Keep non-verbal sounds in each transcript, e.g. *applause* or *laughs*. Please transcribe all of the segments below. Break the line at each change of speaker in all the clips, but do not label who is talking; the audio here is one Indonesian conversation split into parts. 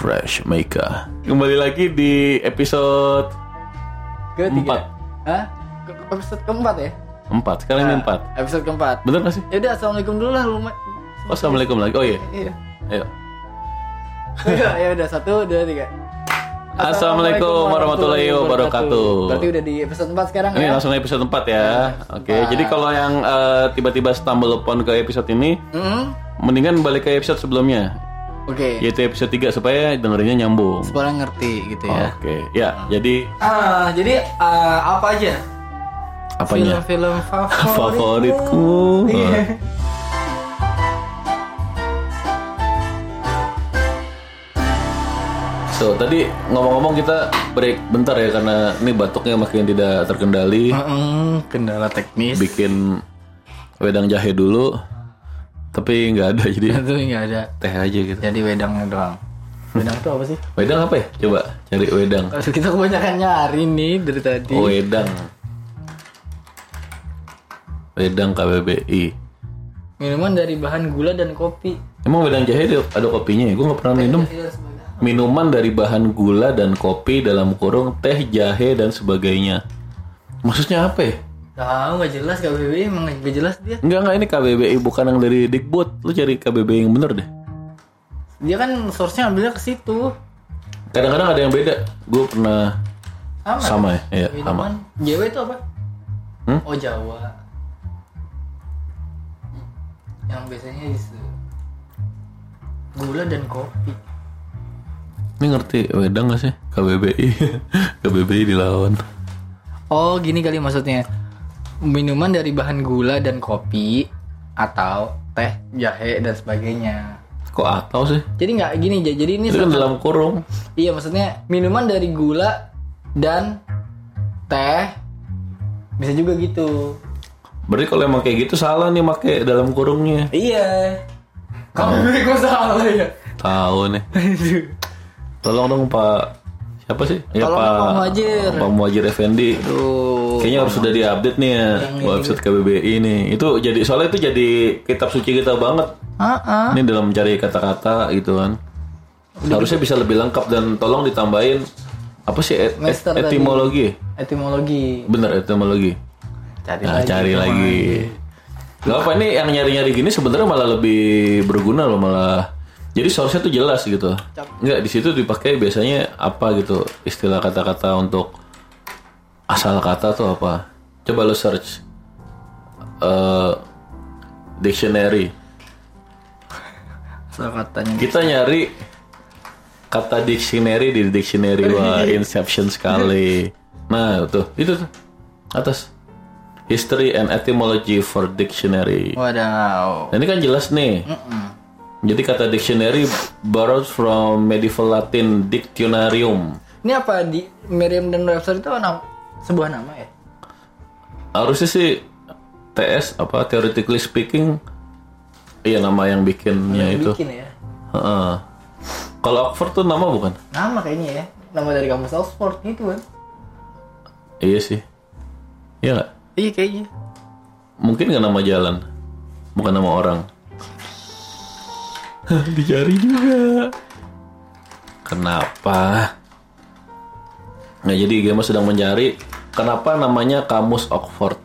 Fresh Maker. Kembali lagi di episode
Ketiga.
Empat.
Hah? Ke- Episode keempat ya?
4. Sekarang ini 4.
Episode keempat.
Bener gak sih?
Ya udah, assalamualaikum dulu lah lumayan.
Oh, Assalamualaikum lagi. Oh iya.
Iya.
Ayo.
ya udah satu dua tiga.
Assalamualaikum warahmatullahi wabarakatuh.
Berarti udah di episode 4 sekarang
Ini
ya?
langsung episode 4 ya. Oke, jadi kalau yang eh, tiba-tiba stumble upon ke episode ini,
Hmm?
mendingan balik ke episode sebelumnya,
Oke.
yaitu episode 3 supaya dengerinnya nyambung.
Supaya ngerti gitu ya.
Oke, ya. Jadi
Ah, jadi ah, apa aja?
apanya?
Film-film favorit.
Favoritku.
Iya.
So, tadi ngomong-ngomong kita break bentar ya karena ini batuknya makin tidak terkendali.
Mm, kendala teknis.
Bikin wedang jahe dulu. Tapi nggak ada jadi *laughs*
Itu nggak ada.
teh aja gitu.
Jadi wedangnya doang. Wedang itu apa sih?
Wedang apa ya? Coba cari wedang.
Kita kebanyakan nyari nih dari tadi.
Oh, wedang. Wedang KBBI.
Minuman dari bahan gula dan kopi.
Emang wedang jahe ada ada kopinya ya? Gue nggak pernah minum. Minuman dari bahan gula dan kopi dalam kurung teh, jahe dan sebagainya. Maksudnya apa ya?
Tahu nggak jelas KBBI emang nggak jelas dia.
Enggak enggak ini KBBI bukan yang dari Dikbud. Lu cari KBBI yang bener deh.
Dia kan source-nya ambilnya ke situ.
Kadang-kadang ada yang beda. Gue pernah
Sama.
sama ya, iya sama.
Jawa itu apa?
Hmm?
Oh Jawa. Yang biasanya itu gula dan kopi.
Ini ngerti wedang gak sih? KBBI, *laughs* KBBI dilawan.
Oh gini kali maksudnya. Minuman dari bahan gula dan kopi atau teh, jahe dan sebagainya.
Kok atau sih?
Jadi nggak gini Ja. jadi ini
Itu kan dalam kurung.
Iya maksudnya minuman dari gula dan teh bisa juga gitu.
Berarti kalau emang kayak gitu salah nih make dalam kurungnya.
Iya. Kamu oh. salah ya.
Tahu nih. *laughs* Tolong dong Pak. Siapa sih? Ya
Tolong Pak Muhajir.
Pak Muhajir Effendi.
Tuh.
Kayaknya harus sudah diupdate nih ya website KBBI ini. Itu jadi soalnya itu jadi kitab suci kita banget.
Ah,
Ini dalam mencari kata-kata gitu kan. Harusnya bisa lebih lengkap dan tolong ditambahin apa sih et- et-
Master tadi.
etimologi?
Etimologi.
Bener etimologi.
Cari
Nah,
lagi.
cari lagi. Gak apa ini yang nyari-nyari gini sebenarnya malah lebih berguna loh malah. Jadi source-nya tuh jelas gitu. Enggak di situ dipakai biasanya apa gitu istilah kata-kata untuk asal kata tuh apa? Coba lo search eh dictionary.
Asal katanya.
Kita nyari kata dictionary di dictionary wah *laughs* inception sekali. Nah, tuh, itu tuh. Atas. History and etymology for dictionary.
Wadaw.
Nah, ini kan jelas nih. Jadi kata dictionary borrowed from medieval Latin dictionarium.
Ini apa di Merriam dan Webster itu nama, sebuah nama ya?
Harusnya sih TS apa theoretically speaking iya nama yang bikinnya itu.
Bikin ya.
Heeh. Kalau Oxford tuh nama bukan?
Nama kayaknya ya. Nama dari kampus Oxford gitu kan.
Iya sih. Iya nggak?
Iya kayaknya.
Mungkin nggak nama jalan, bukan nama orang. *laughs* Dicari juga. Kenapa? Nah jadi Gema sedang mencari kenapa namanya kamus Oxford.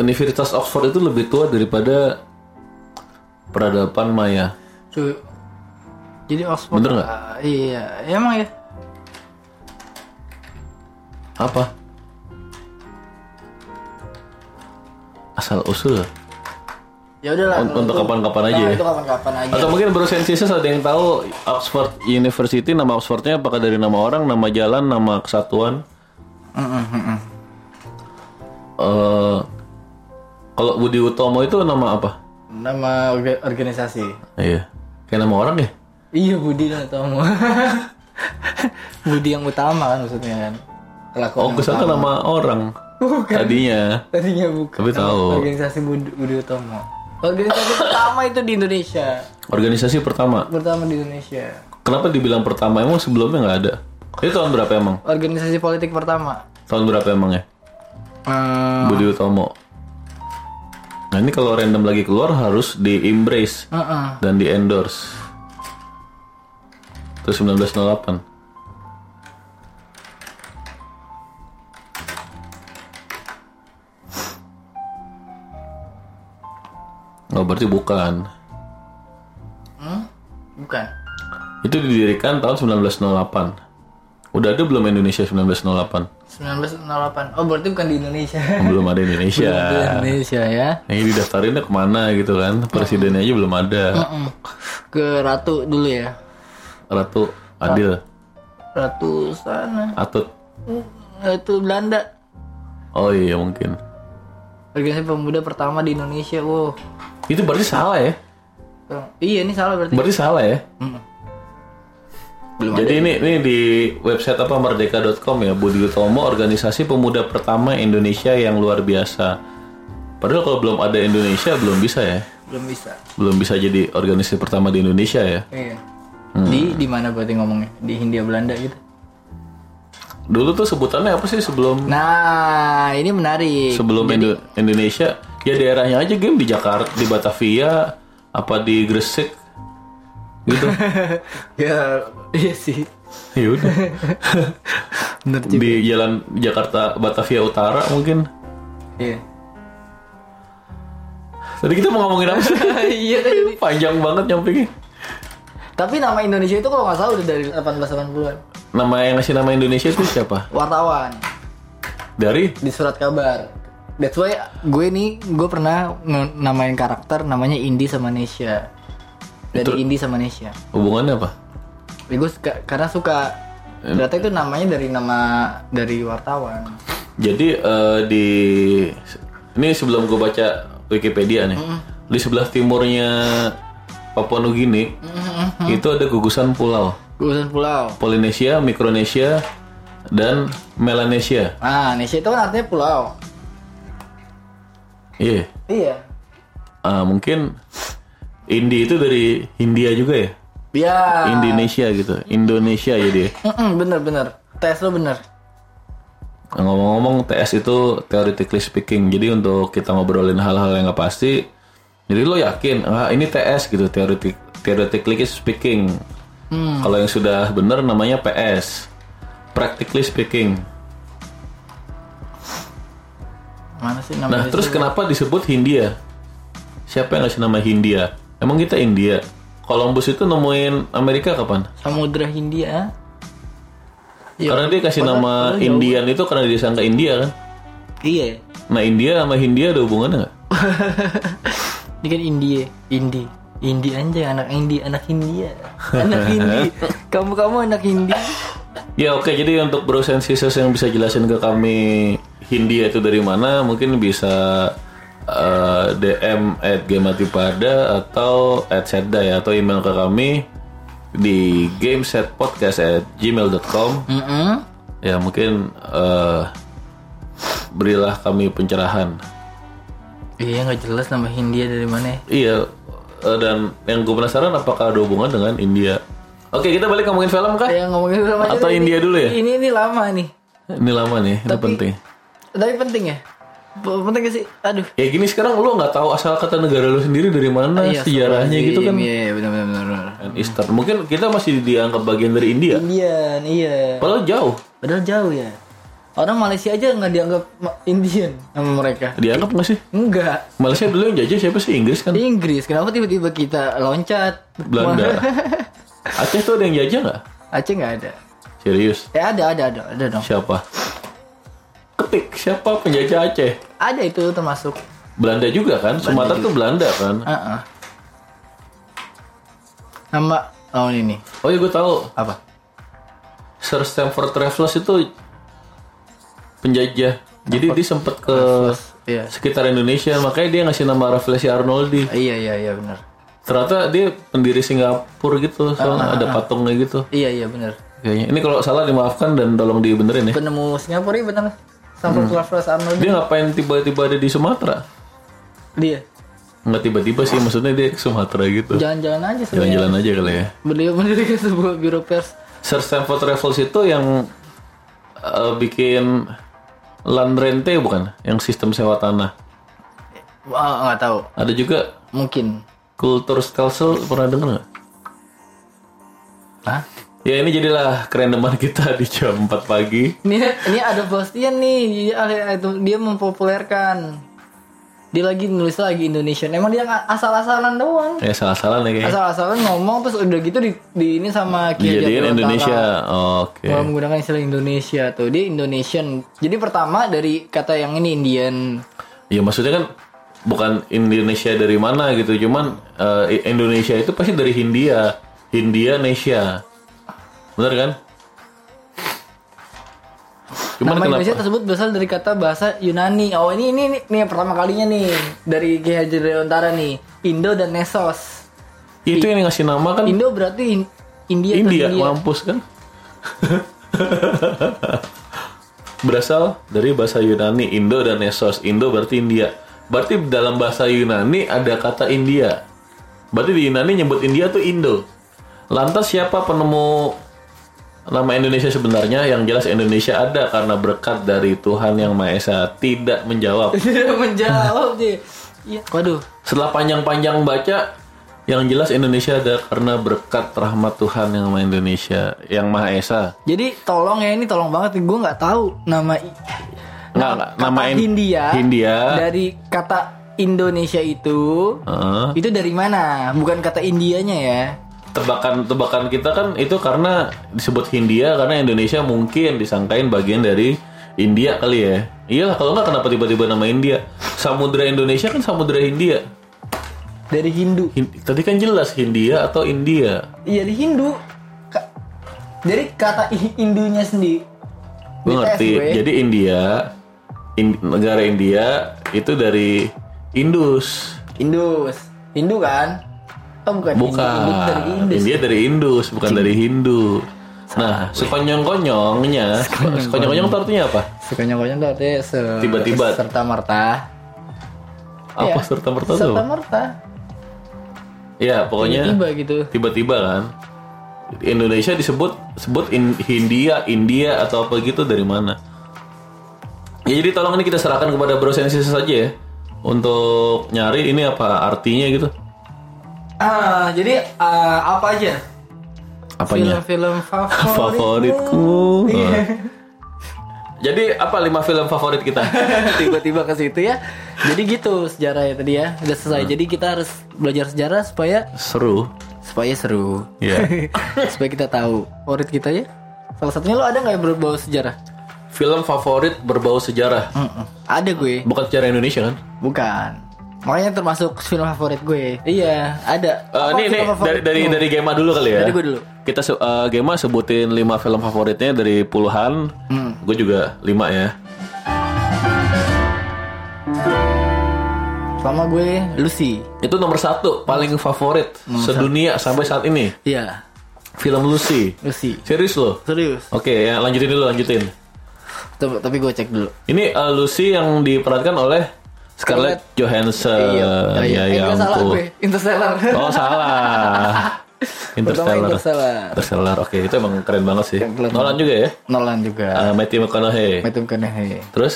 Universitas Oxford itu lebih tua daripada peradaban Maya.
Cuy. Jadi Oxford.
Bener nggak?
ah, iya, emang ya.
Apa? Asal usul.
Ya udahlah.
Un- untuk kapan-kapan aja
Nah,
ya?
Itu kapan-kapan aja.
Atau mungkin Bro Sensisus ada yang tahu Oxford University nama Oxfordnya apakah dari nama orang, nama jalan, nama kesatuan?
Mm, mm.
Eh, kalau Budi Utomo itu nama apa?
Nama orga- organisasi.
Iya, kayak nama orang ya?
Iya Budi mau. *laughs* Budi yang utama kan maksudnya kan. Kelakuan
Oh,
ke
sana
utama.
nama orang. Tadinya.
Tadinya bukan.
Tapi tahu.
Organisasi Budi, Budi Utomo. Organisasi pertama itu di Indonesia.
Organisasi pertama.
Pertama di Indonesia.
Kenapa dibilang pertama? Emang sebelumnya nggak ada? Itu tahun berapa emang?
Organisasi politik pertama.
Tahun berapa emang ya?
Hmm,
Budi Utomo. Nah ini kalau random lagi keluar harus di embrace
Heeh.
dan di endorse. Terus 1908. Oh berarti bukan.
Bukan.
Itu didirikan tahun 1908. Udah ada belum Indonesia 1908?
1908. Oh, berarti bukan di Indonesia. *laughs*
Belum ada Indonesia.
Di Indonesia ya.
Ini didaftarinnya ke mana gitu kan? Presidennya aja belum ada.
Mm. Ke Ratu dulu ya.
Ratu Adil,
Ratu sana.
Atut.
Itu Belanda.
Oh iya mungkin.
Organisasi pemuda pertama di Indonesia. Wow.
Itu berarti salah ya?
Iya, ini salah berarti.
Berarti salah ya?
Mm. Belum
Jadi ini ini di website apa merdeka.com ya Budi Utomo organisasi pemuda pertama Indonesia yang luar biasa. Padahal kalau belum ada Indonesia belum bisa ya.
belum bisa.
Belum bisa jadi organisasi pertama di Indonesia ya.
Iya. Di di mana berarti ngomongnya? Di Hindia Belanda gitu.
Dulu tuh sebutannya apa sih sebelum
Nah, ini menarik.
sebelum Indo- Indonesia? Ya daerahnya aja game di Jakarta, di Batavia, apa di Gresik gitu. *laughs*
ya, iya sih.
ya udah. *laughs* Di jalan Jakarta Batavia Utara mungkin.
Iya.
Tadi kita mau ngomongin apa sih? *laughs*
iya tadi.
Panjang banget nyampingnya.
Tapi nama Indonesia itu kalau nggak salah udah dari 1880-an.
Nama yang ngasih nama Indonesia itu siapa?
Wartawan
Dari
di surat kabar. That's why gue nih gue pernah namain karakter namanya Indi sama Nesha. Dari Indi sama Nesha.
hubungannya apa?
Ya, gue suka, karena suka ternyata itu namanya dari nama dari wartawan.
Jadi eh, di ini sebelum gue baca Wikipedia nih, di sebelah timurnya Papua Nugini itu ada gugusan pulau
Gugusan pulau.
Polinesia, Mikronesia, dan Melanesia.
Ah, Nesha itu kan artinya pulau.
Iya,
Iya.
Ah, mungkin Indi itu dari Hindia juga ya?
Ya.
Indonesia gitu, Indonesia ya dia.
Mm-mm, bener bener. Tes lo bener.
Ngomong-ngomong TS itu theoretically speaking. Jadi untuk kita ngobrolin hal-hal yang nggak pasti, jadi lo yakin ah ini TS gitu theoretic theoretically speaking. Kalau yang sudah benar namanya PS. Practically speaking.
Mana sih
Nah,
namanya?
terus kenapa disebut Hindia? Siapa yang ngasih nama Hindia? Emang kita India. Columbus itu nemuin Amerika kapan?
Samudra Hindia. Iya.
Karena dia kasih nama Indian itu karena dia sangka India kan.
Iya.
Nah, India sama Hindia ada hubungannya nggak? *laughs*
Ini kan India, Indi. Indi aja anak Indi, anak India. Anak Hindi. *laughs* Kamu-kamu anak Hindi.
Ya oke, jadi untuk bros and sisters yang bisa jelasin ke kami Hindia itu dari mana, mungkin bisa eh, DM at Gematipada atau at Setda ya, atau email ke kami di gamesetpodcast at gmail.com
Mm-mm.
Ya mungkin eh, berilah kami pencerahan
Iya nggak jelas nama Hindia dari mana.
Iya, eh, dan yang gue penasaran apakah ada hubungan dengan India Oke, kita balik ngomongin film kah?
Yang ngomongin film aja
Atau India
ini-
dulu ya?
Ini ini lama nih.
Ini lama nih, ini
Tapi-
penting
Tapi penting ya. Penting gak sih? Aduh.
Ya gini sekarang lu nggak tahu asal kata negara lu sendiri dari mana
Iya,
sejarahnya gitu kan.
Iya, iya, benar benar benar.
And Eastern mungkin kita masih dianggap bagian dari India.
Indian, iya.
Padahal jauh.
Padahal jauh ya. Orang Malaysia aja nggak dianggap Indian sama mereka.
Dianggap nggak sih?
Enggak.
Malaysia dulu yang jajah siapa sih Inggris kan?
Inggris, kenapa tiba-tiba kita loncat?
Belanda. *laughs* Aceh tuh ada yang jajah nggak?
Aceh nggak ada.
Serius?
Eh ada, ada, ada, ada dong.
Siapa? Ketik siapa penjajah Aceh?
Ada itu termasuk.
Belanda juga kan? Sumatera tuh Belanda kan?
Heeh. Nama oh ini
Oh iya gue tahu.
apa?
Sir Stamford Raffles itu penjajah. Jadi dia sempet ke
Iya.
sekitar Indonesia, makanya dia ngasih nama Rafflesia Arnoldi.
Iya, iya, iya benar.
Ternyata dia pendiri Singapura gitu, soalnya ada patungnya gitu.
Iya, iya benar.
Kayaknya. Ini kalau salah dimaafkan dan tolong dibenerin ya.
Penemu Singapura iya benar. Sampai hmm. Raffles Arnold
Dia ngapain tiba-tiba ada di Sumatera?
dia.
Nggak tiba-tiba sih, maksudnya dia ke Sumatera gitu.
Jalan-jalan aja sebenarnya.
Jalan-jalan aja kali ya.
Beliau *laughs* mendirikan sebuah biro pers.
Sir Stamford Raffles itu yang eh, bikin land rente bukan? Yang sistem sewa tanah.
Wah, nggak tahu.
Ada juga
Mungkin.
kultur stelsel pernah denger nggak?
Hah?
Ya ini jadilah kerendeman kita di jam 4 pagi.
Ini ini ada postingan nih dia, itu dia mempopulerkan. Dia lagi nulis lagi Indonesian. Emang dia asal-asalan doang.
Ya nih kayaknya.
Asal-asalan ngomong terus udah gitu di, di ini sama Ki Hajar
Dijadiin
Dewantara.
Indonesia. Oke.
Kalau menggunakan istilah Indonesia tuh dia Indonesian. Jadi pertama dari kata yang ini Indian.
Ya maksudnya kan bukan Indonesia dari mana gitu, cuman eh, Indonesia itu pasti dari Hindia, Hindia Nesia, bener kan? Cuman
Nama
kenapa?
Indonesia tersebut berasal dari kata bahasa Yunani. Oh ini ini ini, ini yang pertama kalinya nih dari Ki Hajar Dewantara nih. Indo dan Nesos.
Itu yang ngasih nama kan
Indo berarti in- India,
India,
India.
mampus kan? *laughs* Berasal dari bahasa Yunani, Indo dan Nesos. Indo berarti India. Berarti dalam bahasa Yunani ada kata India. Berarti di Yunani nyebut India tuh Indo. Lantas siapa penemu nama Indonesia sebenarnya? Yang jelas Indonesia ada karena berkat dari Tuhan Yang Maha Esa. Tidak menjawab. *laughs*
Tidak menjawab dia. Iya. Waduh.
Setelah panjang-panjang baca, yang jelas Indonesia ada karena berkat rahmat Tuhan yang Maha Indonesia, yang Maha Esa.
Jadi tolong ya ini tolong banget gue nggak tahu nama
Nggak, nggak,
kata
nama in-
Hindia
Hindia.
dari kata Indonesia itu
Heeh.
itu dari mana? Bukan kata Indianya ya.
Tebakan-tebakan kita kan itu karena disebut Hindia karena Indonesia mungkin disangkain bagian dari India kali ya. Iyalah kalau nggak kenapa tiba-tiba nama India? Samudra Indonesia kan Samudra Hindia.
Dari Hindu.
Hin- tadi kan jelas Hindia atau India.
Iya di Hindu. Ka- Jadi kata i- Hindunya sendiri.
Gue ngerti.
gue.
Jadi India, In- negara India itu dari Indus.
Indus. Hindu kan? Oh bukan.
Bukan.
Hindu, dari Indus.
India dari Indus, bukan dari Hindu. Nah, sekonyong-konyongnya, sekonyong-konyong itu artinya apa?
Sekonyong-konyong tuh artinya se-
Tiba-tiba.
serta merta.
Apa
Iya.
serta merta tuh?
Serta merta.
Ya, pokoknya
Tiba gitu.
tiba-tiba kan. Indonesia disebut sebut in, Hindia, India atau apa gitu dari mana? Ya jadi tolong ini kita serahkan kepada Bro Sensis saja ya untuk nyari ini apa artinya gitu.
Ah, jadi ah, apa aja?
Apanya?
Film-film favorit.
Favoritku. Oh. Jadi apa lima film favorit kita? *laughs*
Tiba-tiba ke situ ya. Jadi gitu sejarah ya tadi ya. Udah selesai. Jadi kita harus belajar sejarah supaya
Seru.
supaya seru.
Ya. *laughs*
supaya kita tahu favorit kita ya. Salah satunya lo ada nggak yang berbau sejarah?
Film favorit berbau sejarah.
Mm-mm. Ada gue.
Bukan sejarah Indonesia kan?
Bukan. Makanya termasuk film favorit gue. Iya, ada.
Eh,
Apa
ini nih dari dari dari Gema dulu kali ya.
Dari gue dulu.
Kita se- eh, Gema sebutin 5 film favoritnya dari puluhan.
Hmm.
Gue juga 5 ya.
Sama gue Lucy.
Itu nomor satu paling favorit sedunia sampai saat ini.
Iya,
Film Lucy.
Lucy.
Serius loh.
Serius.
Oke, ya lanjutin dulu lanjutin.
Tapi, tapi gue cek dulu.
Ini eh, Lucy yang diperankan oleh Scarlett Johansson.
iya,
ya,
Eh,
ya
nggak salah gue. Interstellar.
Oh salah. *laughs* Interstellar.
Interstellar.
Interstellar. Oke, itu emang keren banget sih.
Keren.
Nolan juga ya.
Nolan juga.
Eh, Matthew McConaughey.
Matthew McConaughey.
Terus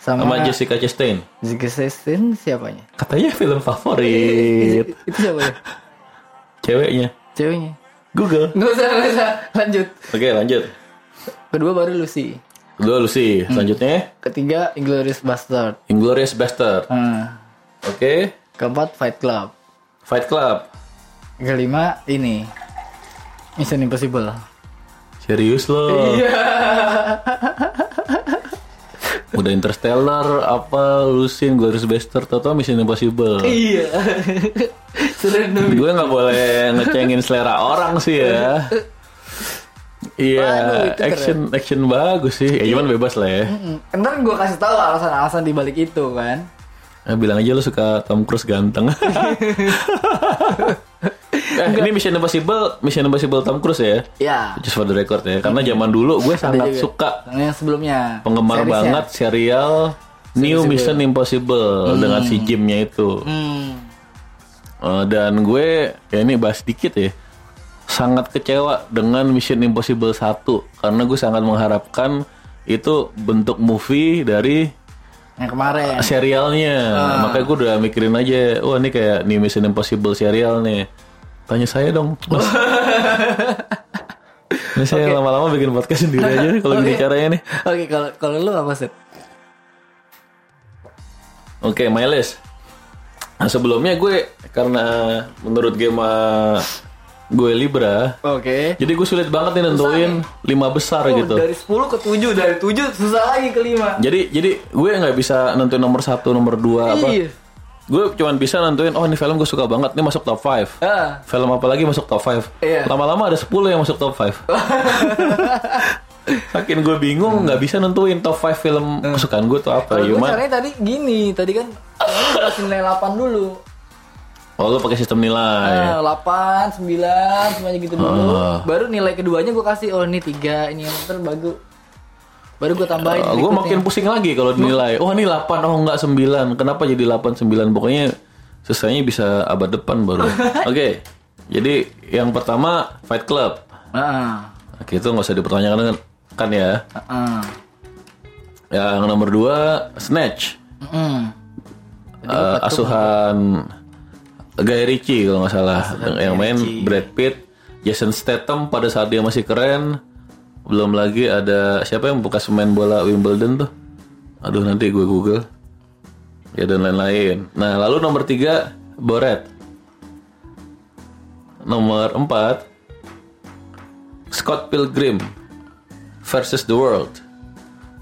Sama,
sama Jessica Chastain.
Jessica Chastain siapanya?
Katanya film favorit
Itu siapa ya?
ceweknya.
Ceweknya.
Google.
Nggak usah, nggak usah. Lanjut.
Oke, lanjut.
Kedua baru Lucy.
Kedua Lucy. Selanjutnya
Ketiga Inglourious Bastard.
Inglourious Bastard.
Hmm.
Oke.
Keempat Fight Club.
Fight Club.
Kelima ini Mission Impossible.
Serius loh. *laughs* Udah Interstellar, apa Lucy, Inglourious Bastard, atau Mission Impossible.
Iya. *laughs*
Gue nggak boleh ngecengin selera orang sih ya. *laughs* Iya,
itu keren.
action action bagus sih. Ya cuman bebas lah ya.
Ntar gue kasih tahu alasan-alasan di balik itu kan.
Eh, bilang aja lu suka Tom Cruise ganteng. *laughs* eh, ini Mission Impossible, Mission Impossible Tom Cruise ya.
Ya.
Just for the record ya. Karena zaman dulu gue sangat
juga.
suka
Yang sebelumnya.
penggemar
Seriesnya.
banget serial New Mission Impossible dengan si Jimnya itu.
Hmm.
Eh, dan gue ya ini bahas dikit ya. Sangat kecewa dengan Mission Impossible 1 karena gue sangat mengharapkan itu bentuk movie dari
Yang kemarin.
serialnya. Makanya gue udah mikirin aja, wah ini kayak nih Mission Impossible serial nih. Tanya saya dong. Mas. ini saya lama-lama bikin podcast sendiri aja kalau gini
Oke.
caranya nih.
Oke, kalau kalau lu apa sih?
Oke, my list. Nah, sebelumnya gue karena menurut game uh, gue Libra,
Oke.
jadi gue sulit banget nih nentuin lima besar
Oh,
gitu.
dari 10 ke 7, dari 7 susah lagi ke 5.
Jadi jadi gue nggak bisa nentuin nomor satu, nomor dua apa.
Iya.
Gue cuman bisa nentuin, oh ini film gue suka banget, ini masuk top 5
Ah,
Film apa lagi masuk top 5
Iya.
Lama-lama ada 10 yang masuk top 5 Saking *laughs* gue bingung nggak bisa nentuin top 5 film kesukaan gue tuh apa.
kalau gue caranya tadi gini, tadi kan kasih nilai 8 dulu.
Oh lu pakai sistem nilai.
Eh, 8, 9, semuanya gitu dulu.
Ah.
Baru nilai keduanya gue kasih, oh ini 3, ini yang terbagus. Baru gue tambahin.
gue
berikutnya.
makin pusing lagi kalau dinilai. Oh ini 8 oh enggak 9. Kenapa jadi 8 9? Pokoknya selesainya bisa abad depan baru. *laughs* Oke. Jadi yang pertama Fight Club.
Ah,
Oke, itu nggak usah dipertanyakan kan ya.
ah, ah.
Yang nomor dua Snatch.
Mm.
Eh, asuhan Guy Ritchie kalau nggak salah. Yang, main Brad Pitt, Jason Statham pada saat dia masih keren. Belum lagi ada siapa yang bekas main bola Wimbledon tuh. Aduh nanti gue google. Ya dan lain-lain. Nah lalu nomor tiga Borat. Nomor empat Scott Pilgrim versus the World.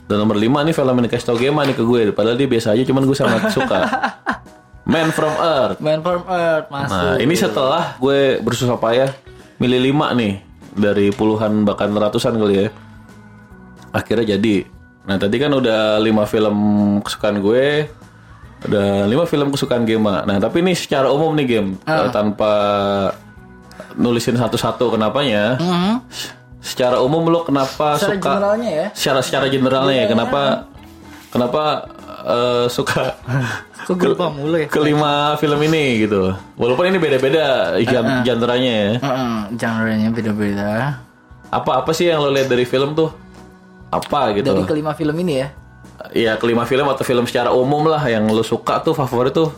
Dan nomor 5 nih film yang dikasih tau Gema nih ke gue Padahal dia biasa aja cuman gue sangat suka *laughs* Man from Earth.
Man from Earth masuk.
Nah ini setelah gue bersusah payah Milih 5 nih Dari puluhan bahkan ratusan kali ya. Akhirnya jadi. Nah tadi kan udah 5 film kesukaan gue Udah 5 film kesukaan Gema Nah tapi ini secara umum nih game. Eh, Tanpa nulisin satu-satu kenapanya
Mhm.
Secara umum lo kenapa
Secara
suka?
generalnya ya.
secara secara generalnya ya kenapa kenapa eh, suka
Kok gue lupa mulu ya?
kelima film ini gitu walaupun ini beda-beda gen- genrenya ya
Heeh, genre-nya beda-beda.
apa apa sih yang lo lihat dari film tuh apa gitu
Dari kelima film ini ya.
ya kelima film atau film secara umum lah yang lo suka tuh favorit tuh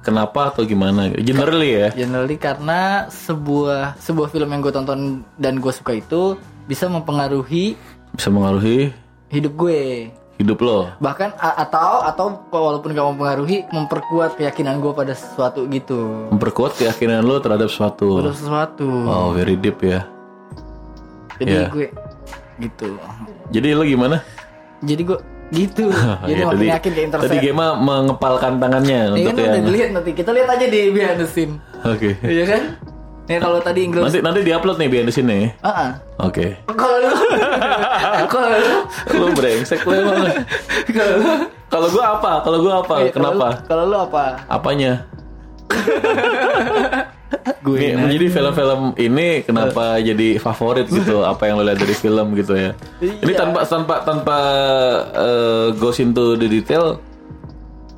kenapa atau gimana generally ya
Generally karena sebuah sebuah film yang gue tonton dan gue suka itu bisa mempengaruhi
bisa mengaruhi
hidup gue.
Hidup lo
Bahkan atau atau walaupun gak mempengaruhi memperkuat keyakinan gue pada sesuatu gitu.
memperkuat keyakinan lo terhadap sesuatu
Pada sesuatu.
wow very deep ya
Jadi
iya.
gue gitu.
jadi lo gimana
Jadi gue gitu. *laughs* Jadi
Iya,
makin
tadi,
yakin kayak
tadi. Gema mengepalkan tangannya
Ini
untuk
kan
yang
dilihat nanti. Kita lihat aja di behind the scene.
Oke.
Iya kan? Ya kalau tadi Inggris.
Nanti nanti diupload nih nih.
Ah, ah.
Oke.
Kalau *laughs* lu, kalau lu,
Lu brengsek lu emang.
kalau
Kalau gua apa? Kalau gua apa?
eh,
Kenapa?
Kalau lu apa?
Apanya? *laughs*
Gue
Nih, jadi film-film ini kenapa jadi favorit gitu? *laughs* Apa yang lo lihat dari film gitu ya? Ini
Iya.
tanpa tanpa tanpa eh, goes into the detail.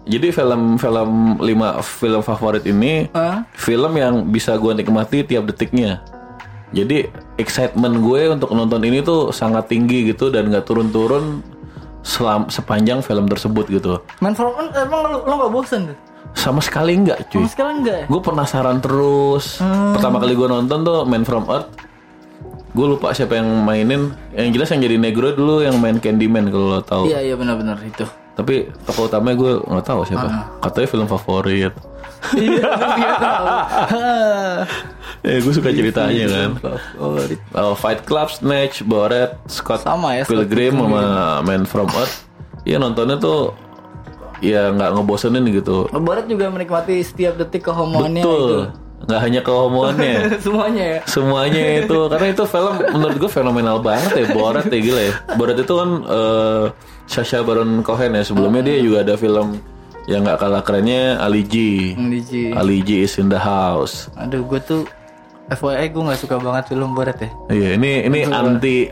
Jadi film-film lima film favorit ini
Hah?
film yang bisa gue nikmati tiap detiknya. Jadi excitement gue untuk nonton ini tuh sangat tinggi gitu dan nggak turun-turun selam, sepanjang film tersebut gitu.
Man from Earth, emang lu, lu gak bosen tuh?
Sama sekali nggak cuy.
Sama sekarang enggak ya?
Gue penasaran terus. Pertama kali gue nonton tuh Man from Earth. Gue lupa siapa yang mainin. Yang jelas yang jadi negro dulu yang main Candyman kalau lo tahu.
Iya iya benar-benar itu.
Tapi tokoh utamanya gue nggak tahu siapa. Katanya film favorit.
Iya dia tahu. *laughs*
Eh gue suka ceritanya kan.
Favorit.
Oh, Fight Club, Snatch, Borat, Scott
Sama ya, Scott
Pilgrim sama Man from Earth. Iya nontonnya tuh ya nggak ngebosenin gitu.
Barat juga menikmati setiap detik kehomoannya itu.
Betul. Nggak hanya kehomoannya. *laughs*
Semuanya ya.
semuanya itu karena itu film menurut gue fenomenal banget ya Borat ya gila ya Borat itu kan eh Sacha Baron Cohen ya sebelumnya dia juga ada film yang nggak kalah kerennya Ali G
Liji.
Ali G is in the house
Aduh gue tuh FYI gue gak suka banget film Barat ya.
iya ini ini anti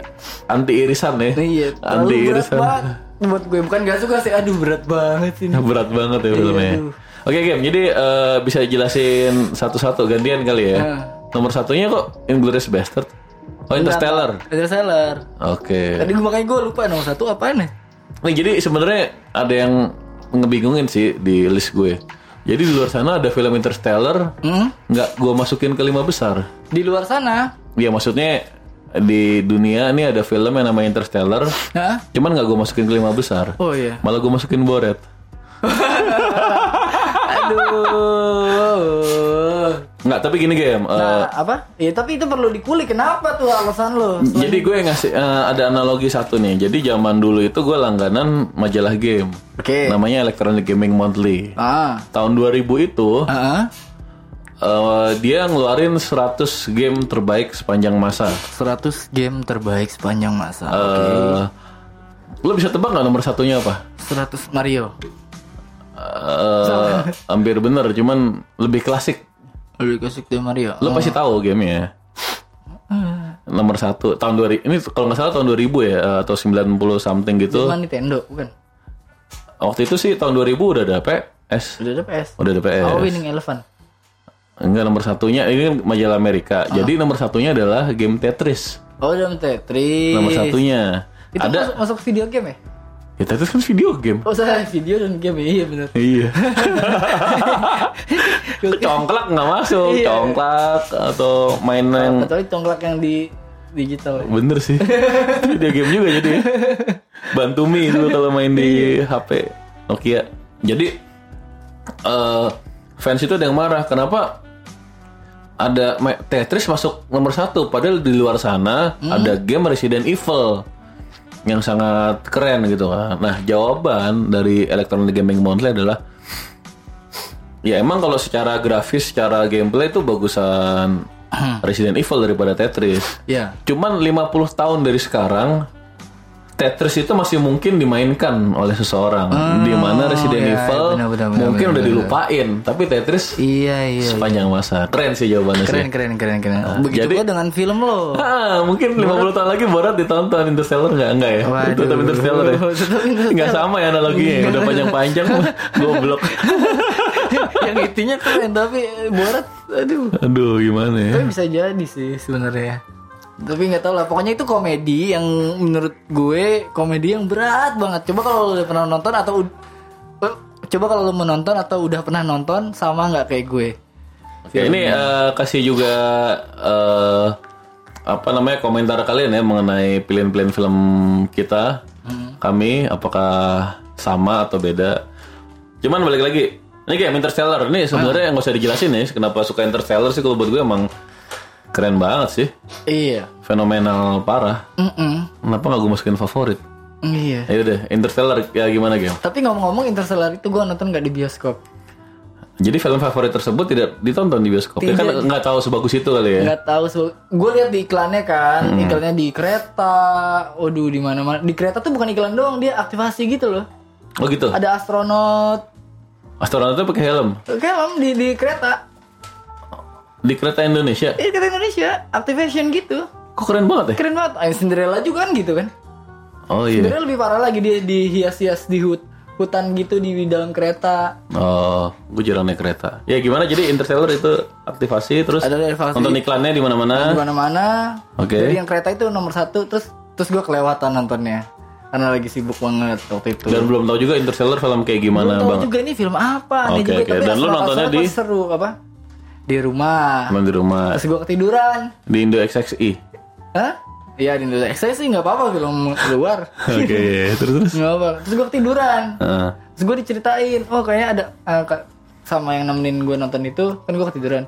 anti irisan ya
Iya.
anti
berat
irisan
banget. Buat gue bukan gak suka sih. Aduh berat banget ini. *laughs*
berat banget ya filmnya
Iya, aduh.
oke game jadi eh, bisa jelasin satu-satu gantian kali ya
Nah.
nomor satunya kok Inglourious Bastard oh Interstellar
Interstellar.
oke
Tadi gue makanya gue lupa nomor satu apaan ya?
Nih jadi sebenarnya ada yang ngebingungin sih di list gue. Jadi di luar sana ada film Interstellar,
Hmm?
nggak gue masukin ke lima besar.
Di luar sana.
Ya maksudnya di dunia ini ada film yang namanya Interstellar,
Hah?
cuman nggak gue masukin ke lima besar.
Oh iya.
Malah gue masukin Boret. *laughs*
Aduh.
Nggak, tapi gini game. eh,
Nah, apa? Ya tapi itu perlu dikulik. Kenapa tuh alasan lo?
jadi gue ngasih eh, ada analogi satu nih. Jadi zaman dulu itu gue langganan majalah game.
Oke.
Namanya Electronic Gaming Monthly.
Ah.
Tahun 2000 itu
Ah.
eh, dia ngeluarin 100 game terbaik sepanjang masa.
100 game terbaik sepanjang masa.
Eh, Lo bisa tebak nggak nomor satunya apa?
100 Mario.
Eh, hampir bener, cuman lebih klasik.
Klasik dari Mario.
Lo pasti tahu gamenya. Nomor satu tahun 2000 ini kalau nggak salah tahun 2000 ya atau 90 something gitu.
Cuma Nintendo, bukan?
Waktu itu sih tahun 2000 udah ada PS,
Udah ada PS.
udah ada PS.
Oh, Winning Eleven.
Enggak nomor satunya ini majalah Amerika.
Ah.
Jadi nomor satunya adalah game Tetris.
Oh, dalam Tetris.
Nomor satunya.
Itu
ada
masuk, masuk video game ya?
Ya Tetris kan video game.
Oh, saya video dan game ya? Iya benar.
Iya. *laughs* congklak nggak masuk,
Iya.
congklak atau main yang
Kecuali congklak yang di digital. ya.
bener sih. Video game juga jadi. Bantu mi itu kalau main di HP Nokia. Jadi eh fans itu ada yang marah. Kenapa ada Tetris masuk nomor satu, padahal di luar sana ada game Resident Evil yang sangat keren gitu kan. Nah jawaban dari Electronic Gaming Monthly adalah ya emang kalau secara grafis, secara gameplay itu bagusan Resident Evil daripada Tetris.
Iya.
Cuman 50 tahun dari sekarang Tetris itu masih mungkin dimainkan oleh seseorang di mana Resident
iya,
Evil
benar, benar, benar,
mungkin
benar,
udah
benar.
dilupain tapi Tetris
Iya, iya.
sepanjang masa keren sih jawabannya
Keren,
sih
keren, keren, keren. Begitu
jadi-
juga dengan film lo. *laughs*
Ah, mungkin 50 tahun lagi Borat ditonton Interstellar nggak enggak ya?
Waduh.
Tetap Interstellar ya. Nggak sama ya analoginya, ya? udah panjang-panjang *laughs* goblok. *laughs*
yang itunya keren tapi Borat aduh.
Aduh, gimana ya?
Tapi bisa jadi sih sebenarnya. Tapi nggak tahu lah. Pokoknya itu komedi yang menurut gue komedi yang berat banget. Coba kalau lo udah pernah nonton atau eh, coba kalau lo menonton atau udah pernah nonton sama nggak kayak gue.
Oke, ini eh, kasih juga eh, apa namanya komentar kalian ya mengenai pilihan-pilihan film kita. Kami apakah sama atau beda? Cuman balik lagi, ini kayak Interstellar ini sebenarnya nggak usah dijelasin ya kenapa suka Interstellar sih kalau buat gue emang keren banget sih,
Iya.
fenomenal parah.
Mm-mm.
Kenapa nggak gue masukin favorit?
Iya.
Ya udah, Interstellar ya gimana game?
Tapi ngomong-ngomong Interstellar itu gue nonton nggak di bioskop.
Jadi film favorit tersebut tidak ditonton di bioskop. Ya kan
Tidak.
nggak tahu sebagus itu kali ya.
Nggak tahu gue lihat di iklannya kan, iklannya di kereta, waduh di mana-mana. Di kereta tuh bukan iklan doang, dia aktivasi gitu loh.
Oh gitu.
Ada astronot,
Astronot itu pakai helm
helm di di kereta.
Di kereta Indonesia.
Ini kereta Indonesia, activation gitu.
Kok keren banget ya?
Keren banget. Ayo Cinderella juga kan gitu kan.
Oh iya.
Cinderella lebih parah lagi dia dihias-hias di hut hutan gitu di, dalam kereta.
Oh, gue jarang naik kereta. Ya gimana? Jadi Interstellar itu aktivasi terus
Ada aktivasi.
nonton iklannya di
Di
mana-mana.
mana-mana.
Oke.
Jadi yang kereta itu nomor satu terus terus gue kelewatan nontonnya karena lagi sibuk banget waktu itu.
Dan belum tahu juga Interstellar film kayak gimana
Belum tahu
bang.
juga ini film apa
Oke,
juga tapi
Dan lu
asal-
nontonnya di?
seru apa? Di rumah.
Main di rumah
Terus gue ketiduran.
di Indo XXI.
Hah? Iya di. Saya sih nggak apa-apa film luar. *laughs*
Oke, terus terus.
Nggak apa. Terus gue ketiduran.
Heeh.
Terus gue diceritain, oh kayaknya ada eh, ka- sama yang nemenin gue nonton itu, kan gue ketiduran.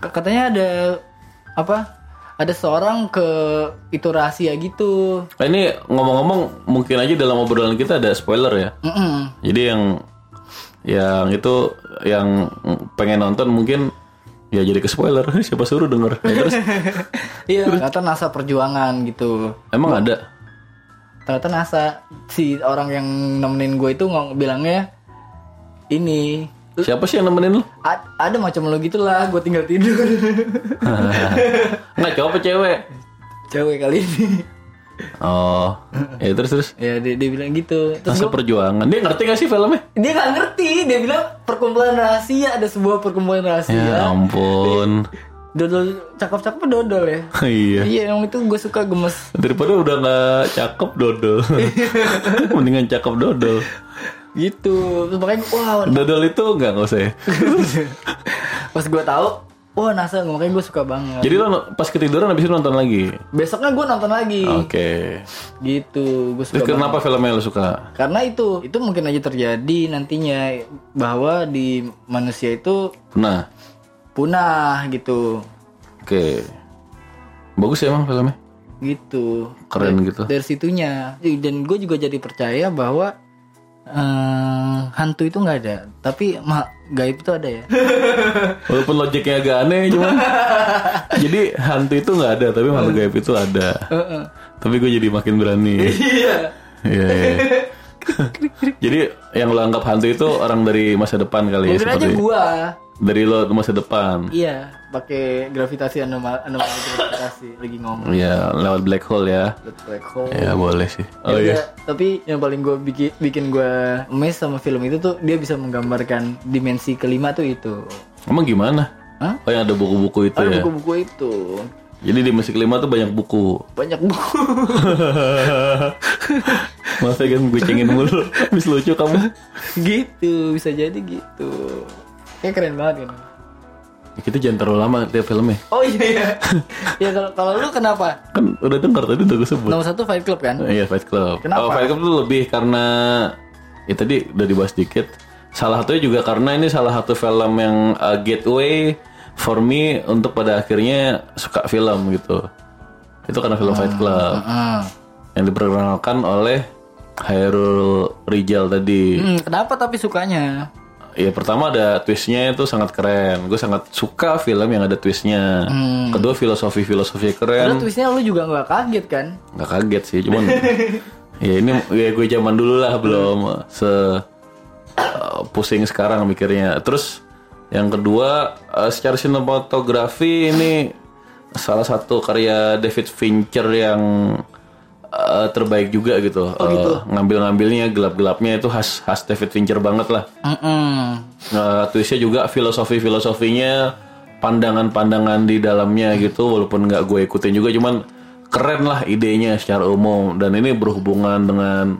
K- Katanya ada apa? Ada seorang ke itu rahasia gitu.
Nah, ini ngomong-ngomong mungkin aja dalam obrolan kita ada spoiler ya.
Mm-mm.
Jadi yang yang itu yang pengen nonton mungkin ya jadi ke spoiler. *laughs* Siapa suruh denger. Ya, terus *laughs*
Iya, ternyata NASA perjuangan gitu.
emang ada.
Ternyata NASA si orang yang nemenin gue itu ngomong bilangnya ini
Siapa sih yang nemenin lu?
"A- ada macam lo gitulah, gue tinggal tidur. *laughs*
Enggak cowok apa cewek?
Cewek kali ini.
Oh, ya terus terus.
ya dia, dia bilang gitu. Terus
Masa perjuangan. Dia ngerti gak sih filmnya?
dia nggak ngerti dia bilang perkumpulan rahasia ada sebuah perkumpulan rahasia
Ya ampun.
dodol cakep-cakep dodol ya *laughs*
iya.
iya yang itu gue suka gemes
Daripada udah nggak cakep dodol. *laughs* Mendingan cakep dodol.
gitu terus makanya wow
Dodol itu nggak nggak usah ya. *laughs*
pas gue tahu wah nasa makanya gue suka banget
Jadi lo pas ketiduran habis itu nonton lagi.
besoknya gue nonton lagi
Oke.
gitu gue suka
Terus
banget.
kenapa filmnya lo suka?
karena itu itu mungkin aja terjadi nantinya bahwa di manusia itu
Nah,
punah gitu
oke. Bagus ya emang filmnya.
gitu
Keren gitu.
dari situnya dan gue juga jadi percaya bahwa eh, hantu itu nggak ada. Tapi ma gaib itu ada ya. *laughs*
Walaupun logiknya agak aneh cuman. *laughs* Jadi hantu itu nggak ada Tapi makhluk gaib itu ada. Tapi gue jadi makin berani.
Iya.
Iya iya. *laughs* Jadi yang lo anggap hantu itu orang dari masa depan kali ya
mungkin aja gue
dari lo masa depan.
iya pakai gravitasi anomali anomali gravitasi lagi ngomong
Iya lewat black hole ya.
Lihat black hole
Ya boleh sih. Oh
Ya
iya.
udah, tapi yang paling gue bikin bikin gue amazed sama film itu tuh dia bisa menggambarkan dimensi kelima tuh itu.
Emang gimana?
Hah?
Oh yang ada buku-buku itu
Ada
ya.
buku-buku itu
Jadi di musik kelima tuh banyak buku.
banyak buku. *laughs*
Maaf ya kan gue cengin mulu. Habis lucu kamu.
gitu bisa jadi gitu. Kayak keren banget kan.
Kita jangan terlalu lama tiap filmnya.
Oh iya iya. ya kalau kalau lu kenapa?
Kan udah dengar tadi udah gue sebut.
Nomor satu Fight Club kan?
Iya Fight Club.
Kenapa?
Oh, Fight Club tuh lebih karena ya tadi udah dibahas dikit. Salah satunya juga karena ini salah satu film yang uh, gateway for me untuk pada akhirnya suka film gitu. Itu karena film Fight Club
Hmm.
yang diperkenalkan oleh Hairul Rijal tadi.
Hmm, kenapa tapi sukanya?
Ya pertama ada twistnya itu sangat keren. Gue sangat suka film yang ada twistnya.
Hmm.
Kedua filosofi filosofi keren.
Padahal twistnya lu juga nggak kaget kan?
nggak kaget sih cuman *laughs* ya ini ya gue zaman dulu lah belum se uh, pusing sekarang mikirnya terus yang kedua uh, secara sinematografi ini salah satu karya David Fincher yang uh, terbaik juga gitu, Uh, ngambil-ngambilnya gelap-gelapnya itu khas khas David Fincher banget lah.
Mm-mm.
uh, twistnya juga filosofi filosofinya pandangan-pandangan di dalamnya gitu walaupun nggak gue ikutin juga cuman keren lah idenya secara umum. Dan ini berhubungan dengan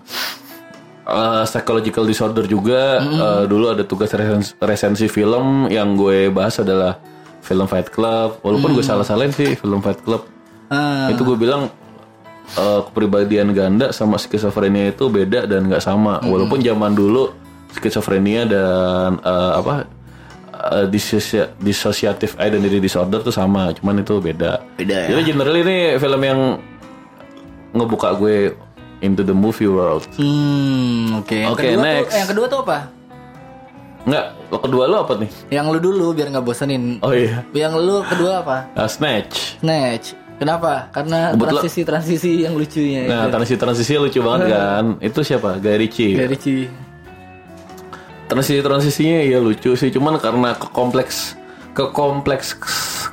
uh, psychological disorder juga. Uh, dulu ada tugas resensi, resensi film yang gue bahas adalah film Fight Club. Walaupun gue salah-salahin sih film Fight Club.
Ah,
itu gue bilang uh, kepribadian ganda sama skizofrenia itu beda dan nggak sama walaupun zaman dulu skizofrenia dan uh, apa uh, dissociative identity disorder tuh sama cuman itu beda
Beda ya?
jadi generally ini film yang ngebuka gue into the movie world
Hmm, oke. Yang
Oke,
tuh-
next.
yang kedua tuh apa?
nggak lo kedua lo apa nih
Yang lu dulu biar nggak bosenin.
oh iya
Yang lu kedua apa?
Uh, snatch
Snatch. Kenapa? Karena transisi-transisi yang lucunya.
nah transisi transisi lucu banget *laughs* kan itu siapa Guy Ritchie
Dari Ci.
transisi transisinya ya lucu sih cuman karena kekompleks kekompleks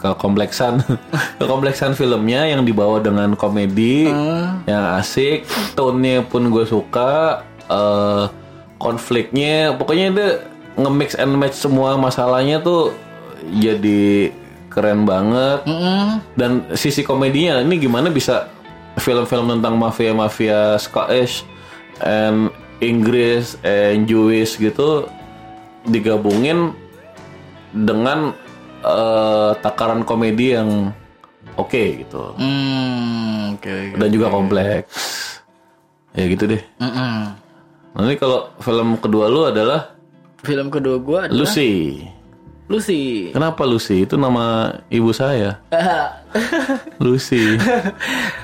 kekompleksan *laughs* kekompleksan filmnya yang dibawa dengan komedi yang asik tone-nya pun gue suka eh konfliknya pokoknya dia nge-mix and match semua masalahnya tuh jadi keren banget
Mm-mm.
dan sisi komedinya ini gimana bisa film-film tentang mafia-mafia Scottish and Inggris and Jewish gitu digabungin dengan eh, takaran komedi yang oke gitu
Hmm, oke. oke.
dan juga kompleks ya gitu deh
Mm-mm.
nanti kalau film kedua lu adalah
Film kedua gua adalah
Lucy
Lucy.
kenapa Lucy itu nama ibu saya *laughs* Lucy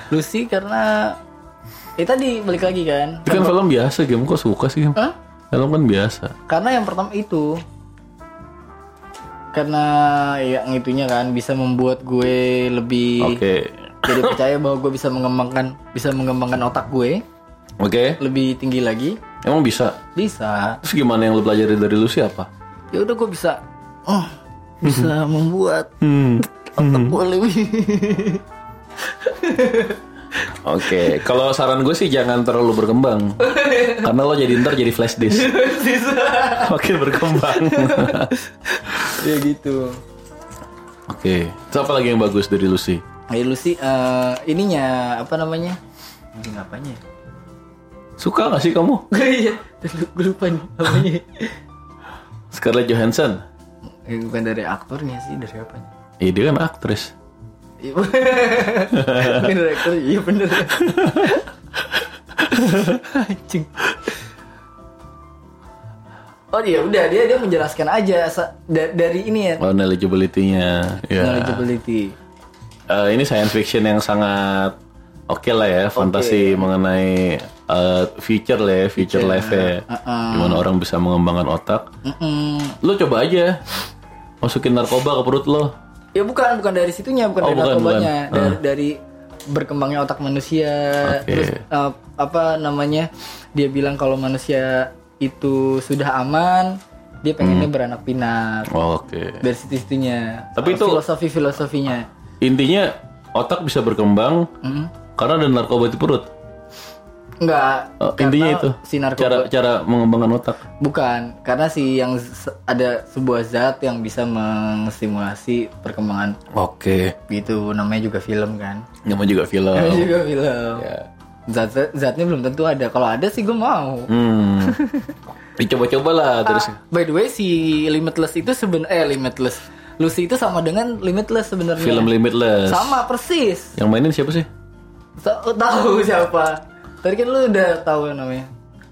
Lucy karena itu tadi balik lagi kan.
itu kan film biasa game kok suka sih game
Hah?
film kan biasa
Karena yang pertama itu karena yang itunya kan bisa membuat gue lebih
Oke.
jadi percaya bahwa gue bisa mengembangkan bisa mengembangkan otak gue
Oke.
lebih tinggi lagi
Emang bisa.
bisa
Terus gimana yang lu pelajari dari lu siapa?
ya udah gue bisa oh bisa membuat
Hmm.
gue lebih *laughs*
Oke, kalau saran gue sih jangan terlalu berkembang. Karena lo jadi ntar jadi flash disk. *laughs* Makin berkembang. *laughs*
ya gitu
Oke. Terus apa lagi yang bagus dari Lucy?
Ayo Lucy eh, ininya apa namanya? Anjing apanya? ya?
Suka gak sih kamu?
Iya, gue lupa nih namanya.
Scarlett Johansson?
Eh, bukan dari aktornya sih, dari apanya?
Iya dia kan aktris.
Iya, dari *laughs* aktor, iya bener. *laughs* Anjing. Oh dia udah dia dia menjelaskan aja da- dari ini ya
Oh, knowledgeability-nya. Ya.
knowledgeability.
Eh, ini science fiction yang sangat oke lah ya, fantasi mengenai eh, future lah ya, future life ya. Gimana orang bisa mengembangkan otak.
Mm-mm.
Lo coba aja masukin narkoba ke perut lo.
Ya bukan bukan dari situnya, bukan
Oh,
dari
bukan,
narkobanya,
bukan.
dari, dari berkembangnya otak manusia.
Oke.
Terus eh, apa namanya? Dia bilang kalau manusia itu sudah aman, dia pengennya beranak pinak.
Oh, Oke.
Dari situ-situnya.
Tapi itu-
filosofi-filosofinya.
Intinya otak bisa berkembang
Mm.
karena ada narkoba di perut.
Enggak.
Oh, intinya itu.
Si narkoba
Cara cara mengembangkan otak.
bukan karena si yang ada sebuah zat yang bisa menstimulasi perkembangan
Oke.
gitu namanya juga film kan.
Namanya juga film.
Namanya juga film.
Ya.
Zat zatnya belum tentu ada. Kalau ada sih gue mau.
Hmm. *laughs* Dicoba-coba lah terus.
By the way si Limitless itu seben eh Limitless. Lucy itu sama dengan Limitless sebenarnya.
Film Limitless.
Sama persis.
Yang mainin siapa sih?
Ta- tahu siapa? Tadi kan lu udah tahu namanya.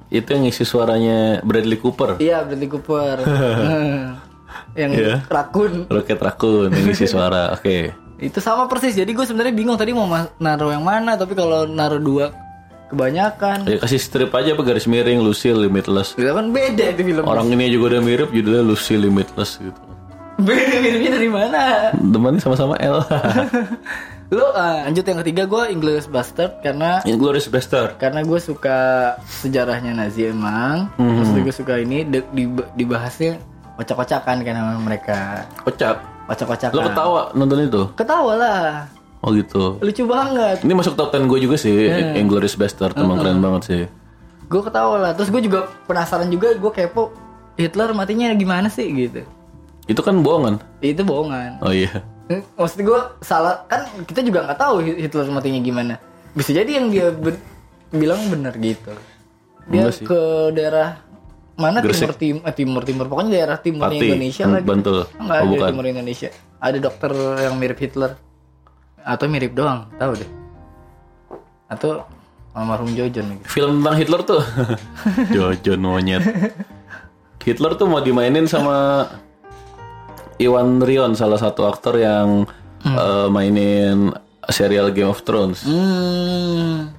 Itu yang ngisi suaranya Bradley Cooper.
Iya, Bradley Cooper. *laughs* *laughs* Yang
Iya.
rakun.
Rocket Raccoon yang ngisi suara. *laughs* Oke.
Itu sama persis. Jadi gue sebenarnya bingung tadi mau naruh yang mana, tapi kalau naruh dua kebanyakan.
Ya kasih strip aja apa garis miring Lucy Limitless.
Itu kan beda itu film.
Orang ini juga udah mirip judulnya Lucy Limitless gitu.
Beda filmnya dari mana?
Temannya sama-sama L.
Lu ah, lanjut yang ketiga gue English Bastard karena
Inglourious Bastard.
karena gue suka sejarahnya Nazi emang.
Hmm.
Terus gue suka ini di- di- dibahasnya kocak-kocakan kan sama mereka.
Kocak.
Kocak-kocakan.
Lo ketawa nonton itu?
Ketawa lah.
Oh gitu.
Lucu banget.
Ini masuk top 10 gue juga sih, Inglourious Bastard, emang keren banget sih.
Gue ketawa lah. Terus gue juga penasaran juga. Gue kepo Hitler matinya gimana sih gitu.
Itu kan bohongan.
Itu bohongan.
Oh iya.
Hmm, Maksud gue salah kan kita juga nggak tahu Hitler matinya gimana. Bisa jadi yang dia ben- bilang benar gitu. Dia
Enggak sih.
ke daerah mana
Gresik.
timur timur eh, timur timur pokoknya daerah
Pati,
Indonesia
hmm,
lagi.
Bantul.
Enggak
Oh,
ada
bukan.
timur Indonesia. Ada dokter yang mirip Hitler atau mirip doang, tahu deh. Atau almarhum Jojon gitu.
Film tentang Hitler tuh. *laughs* Jojon monyet. Hitler tuh mau dimainin sama Iwan Rion, salah satu aktor yang eh, mainin serial Game of Thrones.
Hmm.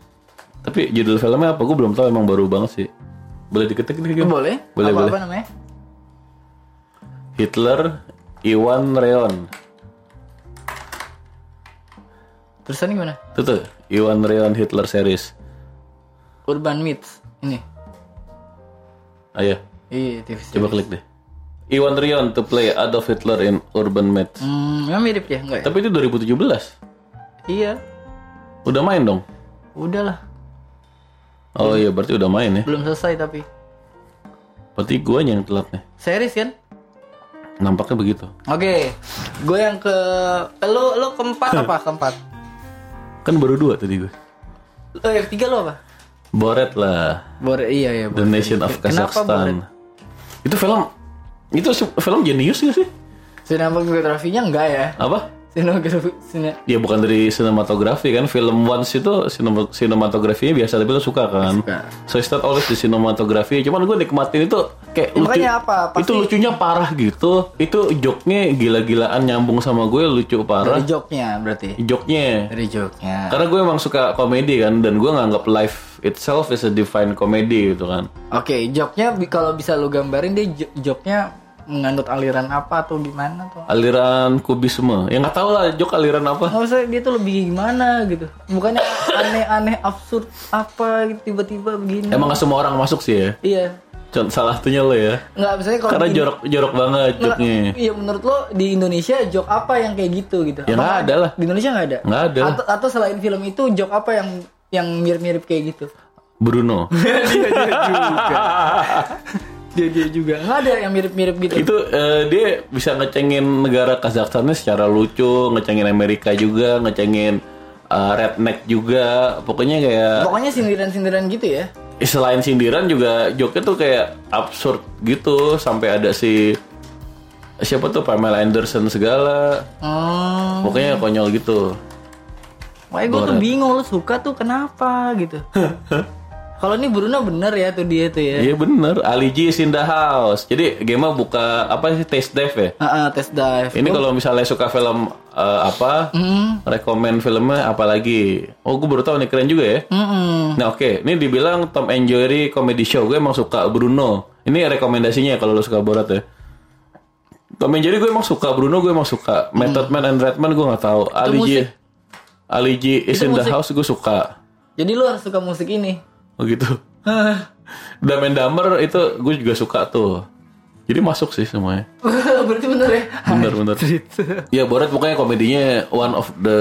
Tapi judul filmnya apa? Gue belum tahu. Emang baru banget sih. Boleh diketik nih?
Boleh?
Boleh,
apa,
boleh.
apa namanya?
Hitler, Iwan Reon.
Terusan gimana?
Itu tuh, Iwan Reon Hitler series.
Urban Myths. Ini.
Ayo,
Iya, TV series.
coba klik deh. Iwan Rion to play Adolf Hitler in Urban Myths.
Hmm, emang mirip ya? Enggak ya?
Tapi itu 2017.
Iya.
Udah main dong?
Udahlah.
Oh iya, berarti udah main ya.
Belum selesai tapi.
Berarti gue yang telat nih.
Series kan?
Nampaknya begitu.
Oke. Gue yang ke lo lo keempat apa *laughs* keempat?
Kan baru dua tadi gue.
Oh, yang ketiga lo apa?
Boret lah.
Bore iya ya.
The Nation of
Kenapa
Kazakhstan. Itu film itu film jenius gak sih?
Sinematografinya enggak ya?
Apa?
Sinematografi sine
Ya bukan dari sinematografi kan Film Once itu sinema- sinematografinya biasa Tapi lo suka kan
Suka.
So it's not always di sinematografi Cuman gue nikmatin itu Kayak
Ya,
lucu
apa? Pasti-
Itu lucunya parah gitu Itu joknya gila-gilaan nyambung sama gue Lucu
dari
parah
joknya berarti.
Joknya
Dari joknya.
Karena gue emang suka komedi kan Dan gue nganggap life itself is a divine comedy gitu kan
Oke, joknya bi- kalau bisa lu gambarin dia jo- joknya menganut aliran apa atau gimana tuh?
Aliran kubisme Ya nggak tahu lah jok aliran apa
Nggak usah dia tuh lebih gimana gitu. Bukannya aneh-aneh absurd apa gitu tiba-tiba begini.
Emang gak semua orang masuk sih ya
Iya.
Contoh salah satunya lo ya
Nggak misalnya kalau
Karena
di-
jorok jorok banget
Nggak,
joknya
Iya menurut lo di Indonesia jok apa yang kayak gitu gitu?
Ya nggak ada lah.
Di Indonesia nggak ada.
Nggak ada.
Atau, atau selain film itu jok apa yang yang mirip-mirip kayak gitu?
Bruno
dia *laughs* juga. *laughs* dia dia juga. Nggak ada yang mirip-mirip gitu.
Itu eh, dia bisa ngecengin negara Kazakhstannya secara lucu, ngecengin Amerika juga, ngecengin eh, redneck juga. Pokoknya kayak
pokoknya sindiran-sindiran gitu ya.
Selain sindiran juga joke tuh kayak absurd gitu. Sampai ada si siapa tuh Pamela Anderson segala.
oh.
Pokoknya konyol gitu.
Makanya gue tuh bingung lu suka tuh kenapa gitu kalau ini Bruno bener ya tuh dia tuh ya
Iya bener, Ali G is in the house. Jadi game buka apa sih taste dive ya?
Ah, ah, test dive
Ini kalau misalnya suka film eh, apa,
Hmm.
rekomen filmnya apa lagi? Oh, gue baru tahu nih keren juga ya.
Mm-mm.
Nah oke, ini dibilang Tom and Jerry comedy show. Gue emang suka Bruno. Ini rekomendasinya kalau lo suka Borat ya. Tom and Jerry gue emang suka Bruno, gue emang suka Method Man and Redman gue nggak tahu. Ali G,
musik.
Ali G is
Itu
in the house gue suka.
jadi lu harus suka musik ini
Oh gitu. Dumb and Dumber itu gue juga suka tuh. Jadi masuk sih semuanya. *laughs*
berarti bener ya?
Bener bener. ya Borat pokoknya komedinya one of the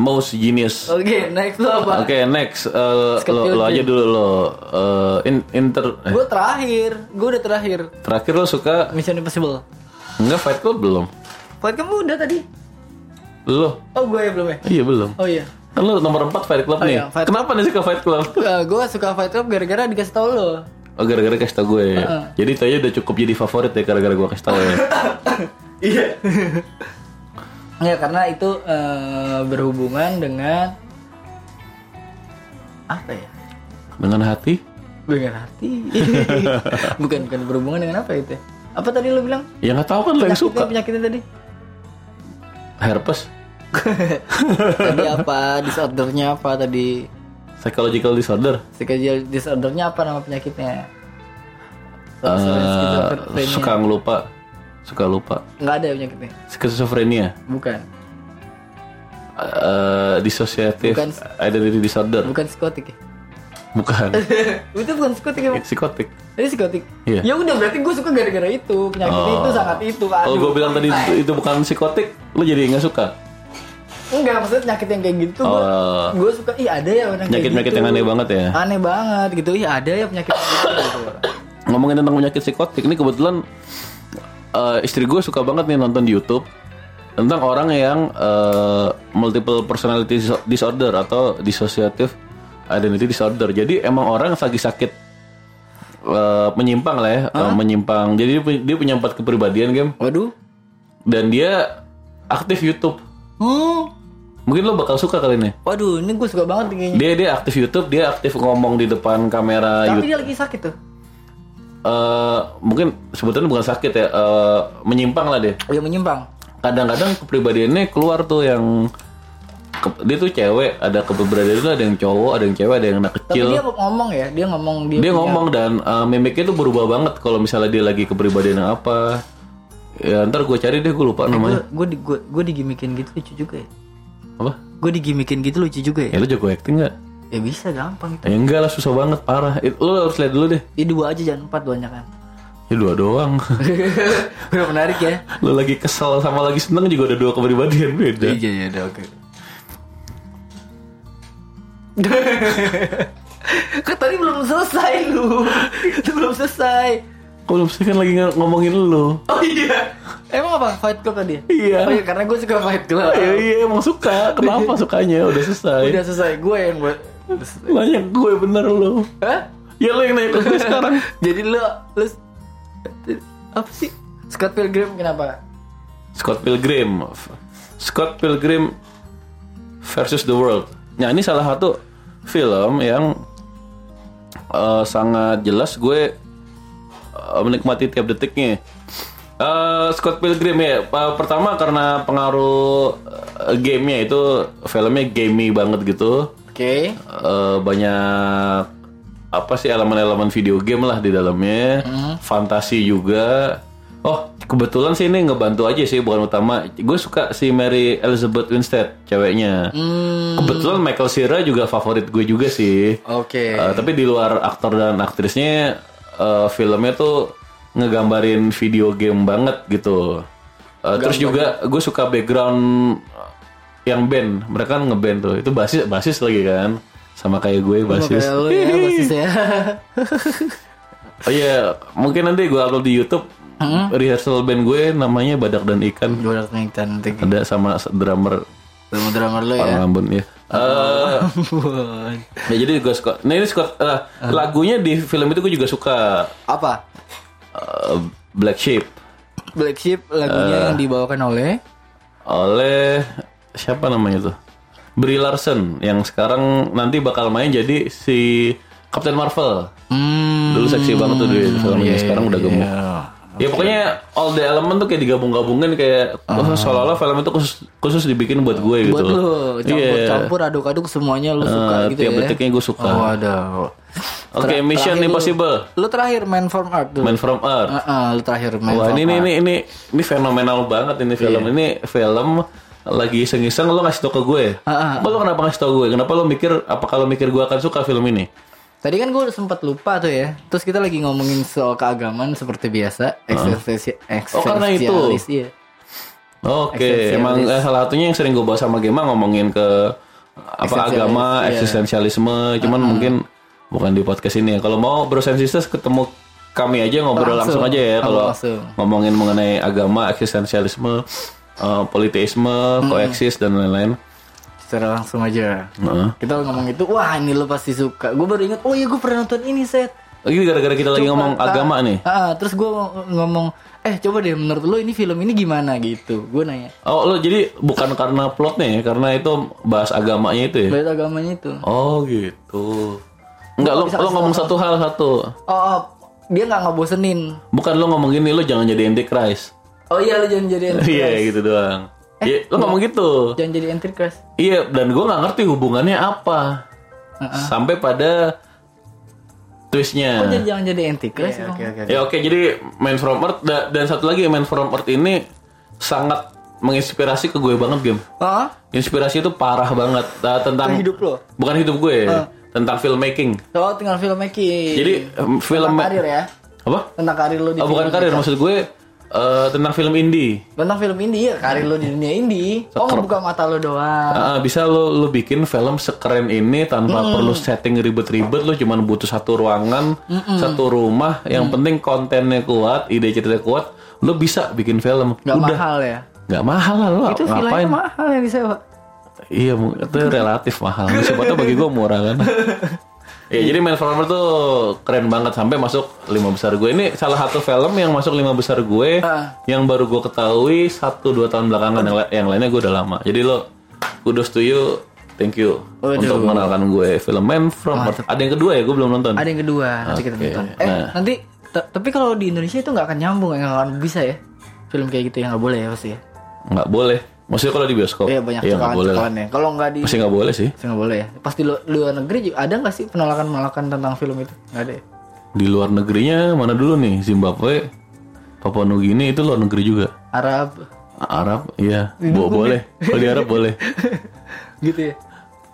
most genius.
oke next lu apa
Oke next. Eh,
Scott
lo, lo aja dulu lo. Eh, in, inter eh,
gue terakhir. Gue udah terakhir.
Terakhir lo suka?
Mission Impossible.
Enggak Fight Club belum?
Fight kamu udah tadi.
Lo?
Oh gue ya belum ya?
Iya belum.
oh iya
Kan lo nomor 4 Fight Club
Oh
nih.
iya, Fight-
Kenapa nih suka Fight Club? *laughs*
gue suka Fight Club gara-gara dikasih tau lo
Oh gara-gara kasih tau gue. Jadi itu aja udah cukup jadi favorit ya gara-gara gue kasih tau ya. *laughs*
Iya. *laughs* ya karena itu eh, berhubungan dengan apa ya?
Dengan hati?
Dengan hati. bukan bukan berhubungan dengan apa itu? Apa tadi lo bilang?
Ya nggak tahu kan lo yang suka.
penyakitnya tadi?
Herpes, *laughs*
tadi apa? Disordernya apa tadi?
psychological disorder,
Psychological disordernya apa nama penyakitnya? Skizofrenia.
suka ngelupa, suka lupa,
Nggak ada penyakitnya.
skizofrenia,
Bukan.
Eh, dissociative
Bukan.
identity disorder,
Bukan psikotik ya?
bukan, *laughs*
itu bukan psikotik ya?
Psikotik.
Ini psikotik.
Iya.
Ya udah berarti gue suka gara-gara itu. Penyakit itu sangat itu.
Kalau
Aduh.
gue bilang tadi itu, itu bukan psikotik, lo jadi nggak suka.
Enggak, maksudnya penyakit yang kayak gitu gue
Oh.
gue suka ih ada ya orang kayak
Penyakit-penyakit
gitu.
yang aneh banget ya.
Aneh banget gitu. Ih ada ya penyakit kayak gitu.
Ngomongin tentang penyakit psikotik, ini kebetulan eh, istri gue suka banget nih nonton di YouTube tentang orang yang eh, multiple personality diso- disorder atau dissociative identity disorder. Jadi emang orang yang lagi sakit eh, menyimpang lah ya, eh, menyimpang. Jadi dia punya empat kepribadian game
Waduh.
dan dia aktif YouTube.
Hmm.
Mungkin lo bakal suka kali ini.
Waduh, ini gue suka banget kayaknya.
Dia dia aktif YouTube, dia aktif ngomong di depan kamera
Tapi
YouTube.
dia lagi sakit tuh.
Eh, mungkin sebetulnya bukan sakit ya, eh, menyimpang lah dia.
Oh, yang menyimpang.
Kadang-kadang kepribadiannya keluar tuh yang ke- dia tuh cewek, ada kepribadian itu ada yang cowok, ada yang cewek, ada yang anak
Tapi
kecil.
dia ngomong ya, dia ngomong dia.
Dia
punya-
ngomong dan eh, mimiknya tuh berubah banget kalau misalnya dia lagi kepribadian yang apa. Ya ntar gue cari deh, gue lupa namanya.
Gue di gue gue digimikin gitu lucu juga ya.
Apa?
Gue digimikin gitu lucu juga ya.
Ya lu jago acting nggak?
Ya bisa gampang itu.
Ya enggak lah susah banget parah. It- Lu harus lihat dulu deh.
Ya dua aja jangan empat banyak kan.
Ya dua doang. *laughs*
Udah menarik ya.
lu lagi kesel sama lagi seneng juga ada dua kepribadian beda.
Iya iya udah oke. *laughs* kan tadi belum selesai lu. Itu belum selesai.
Belum sih kan lagi ng- ngomongin lu.
Oh iya. Emang apa Fight Club tadi?
Iya.
Oh iya karena gue suka Fight Club.
Ya iya emang suka. Kenapa sukanya? Udah selesai.
Udah selesai gue yang buat.
Nanya gue bener lu.
Hah?
Ya lu yang nanya ke gue *laughs* sekarang.
Jadi lu lu apa sih? Scott Pilgrim kenapa?
Scott Pilgrim. Scott Pilgrim versus the World. Nah ini salah satu film yang eh, sangat jelas gue menikmati tiap detiknya. Eh, Scott Pilgrim ya. Pa- Pertama karena pengaruh eh, gamenya itu filmnya gamey banget gitu.
Oke.
Eh, banyak apa sih elemen-elemen video game lah di dalamnya, fantasi juga. Oh kebetulan sih ini ngebantu aja sih bukan utama. Gue suka si Mary Elizabeth Winstead ceweknya.
Hmm.
Kebetulan Michael Cera juga favorit gue juga sih.
Oke.
Eh, tapi di luar aktor dan aktrisnya, eh, filmnya tuh ngegambarin video game banget gitu. Eh, terus juga gue suka background yang band, mereka kan ngeband tuh. Itu basis basis lagi kan, sama kayak gue basis.
Kayak lu ya *laughs* basis ya.
Oh iya, mungkin nanti gue upload di YouTube rehearsal band gue namanya Badak dan Ikan.
Gue udah nanti
Ada sama drummer
drummer-drummer lo ya.
Rambun ya. Eh, ya jadi gue suka. Nah ini suka eh, lagunya di film itu gue juga suka
Apa?
eh, Black Sheep
Black Sheep lagunya yang dibawakan oleh
oleh siapa namanya tuh? Brie Larson yang sekarang nanti bakal main jadi si Captain Marvel.
Hmm.
Dulu seksi banget tuh dia filmnya sekarang udah gemuk.
iya.
Ya pokoknya all the element tuh kayak digabung-gabungin kayak oh, seolah-olah film itu khusus, khusus dibikin buat gue gitu.
Buat lu
Iya.
campur-campur aduk-aduk semuanya lu suka
Eh,
gitu
tiap
ya.
detiknya gue suka.
Oh, ada.
Oke, Mission
terakhir lu-
Impossible.
Lu terakhir Man from Earth tuh.
Man from Earth.
Heeh, lu terakhir Man
Wah
from
ini, ini
Earth.
ini ini ini fenomenal banget ini film
Iya.
ini film lagi iseng-iseng lo ngasih tau ke gue.
Ah,
Apa lo kenapa ngasih tau gue? Kenapa lo mikir apa kalau mikir gue akan suka film ini?
Tadi kan gue sempat lupa tuh ya. Terus kita lagi ngomongin soal keagamaan seperti biasa. Eksistensi,
Oh, karena itu.
Iya.
Oke,
Eksistensialis.
emang eh, salah satunya yang sering gue bahas sama Gema ngomongin ke apa agama,
iya.
eksistensialisme, cuman mungkin bukan di podcast ini ya. Kalau mau Bros and Sisters ketemu kami aja ngobrol langsung,
Langsung.
aja ya kalau ngomongin mengenai agama, eksistensialisme, eh, politeisme, koeksis dan lain-lain.
Secara langsung aja.
Heeh.
Kita ngomong itu, wah ini lu pasti suka. Gue baru ingat, oh iya gue pernah nonton ini set.
Ini gara-gara kita lagi ngomong
Coba,
agama
ah,
nih.
ah, terus gue ngomong, eh coba deh menurut lu ini film ini gimana gitu. Gue nanya.
Oh, lo jadi bukan karena plotnya ya, karena itu bahas agamanya itu ya?
Bahas agamanya itu.
Oh gitu. Enggak, lo, lo ngomong satu hal satu.
Oh, oh, dia nggak ngebosenin.
Bukan lo ngomong gini, lo jangan jadi antichrist.
Oh iya lu jangan jadi *laughs*
Iya
antichrist.
gitu doang. Iya, lo ngomong gitu.
Jangan jadi antichrist.
Iya, dan gue nggak ngerti hubungannya apa. Sampai pada twistnya.
Jangan jangan jadi antichrist. Oke oke.
Ya oke, jadi Man From Earth da- dan satu lagi Man From Earth ini sangat menginspirasi ke gue banget game.
Oh,
Inspirasi itu parah banget Nah, tentang
hidup lo.
bukan hidup gue, tentang filmmaking.
Oh, tinggal filmmaking.
Jadi film
tentang karir ya.
apa?
Tentang karir lo di
Oh, bukan karir, maksud gue eh, tentang film indie.
Tentang film indie ya, karir lo di dunia indie. Oh, ngebuka mata lo doang.
Ah, bisa lo lo bikin film sekeren ini tanpa perlu setting ribet-ribet. Lo cuman butuh satu ruangan satu rumah. Yang penting kontennya kuat ide ceritanya kuat lo bisa bikin film.
Gak
udah.
mahal ya.
nggak mahal lah lo
Itu
ngapain?
mahal yang disewa.
iya itu relatif mahal. *laughs* Siapa tahu bagi gue murah kan *laughs* Ya jadi Man From Earth tuh keren banget sampai masuk lima besar gue. Ini salah satu film yang masuk lima besar gue
Ah.
yang baru gue ketahui satu dua tahun belakangan yang, yang lainnya gue udah lama. Jadi lo kudos to you, thank you
Waduh.
untuk mengenalkan gue film Man From Earth. Ada yang kedua ya gue belum nonton.
Ada yang kedua, nanti kita
Oke,
nonton. Eh,
nah.
nanti tapi kalau di Indonesia itu nggak akan nyambung, nggak akan bisa ya. Film kayak gitu ya nggak boleh ya pasti ya.
Nggak boleh. Maksudnya kalau di bioskop?
Iya banyak
Iya, nggak boleh.
cekalan ya. Kalau nggak di
Masih nggak boleh sih.
Pasti nggak boleh ya. Pasti lu luar negeri juga ada nggak sih penolakan penolakan tentang film itu? Nggak ada. Ya?
Di luar negerinya mana dulu nih? Zimbabwe, Papua Nugini itu luar negeri juga.
Arab
Arab, iya. Bo boleh. Kalau di Arab boleh. *laughs*
gitu ya.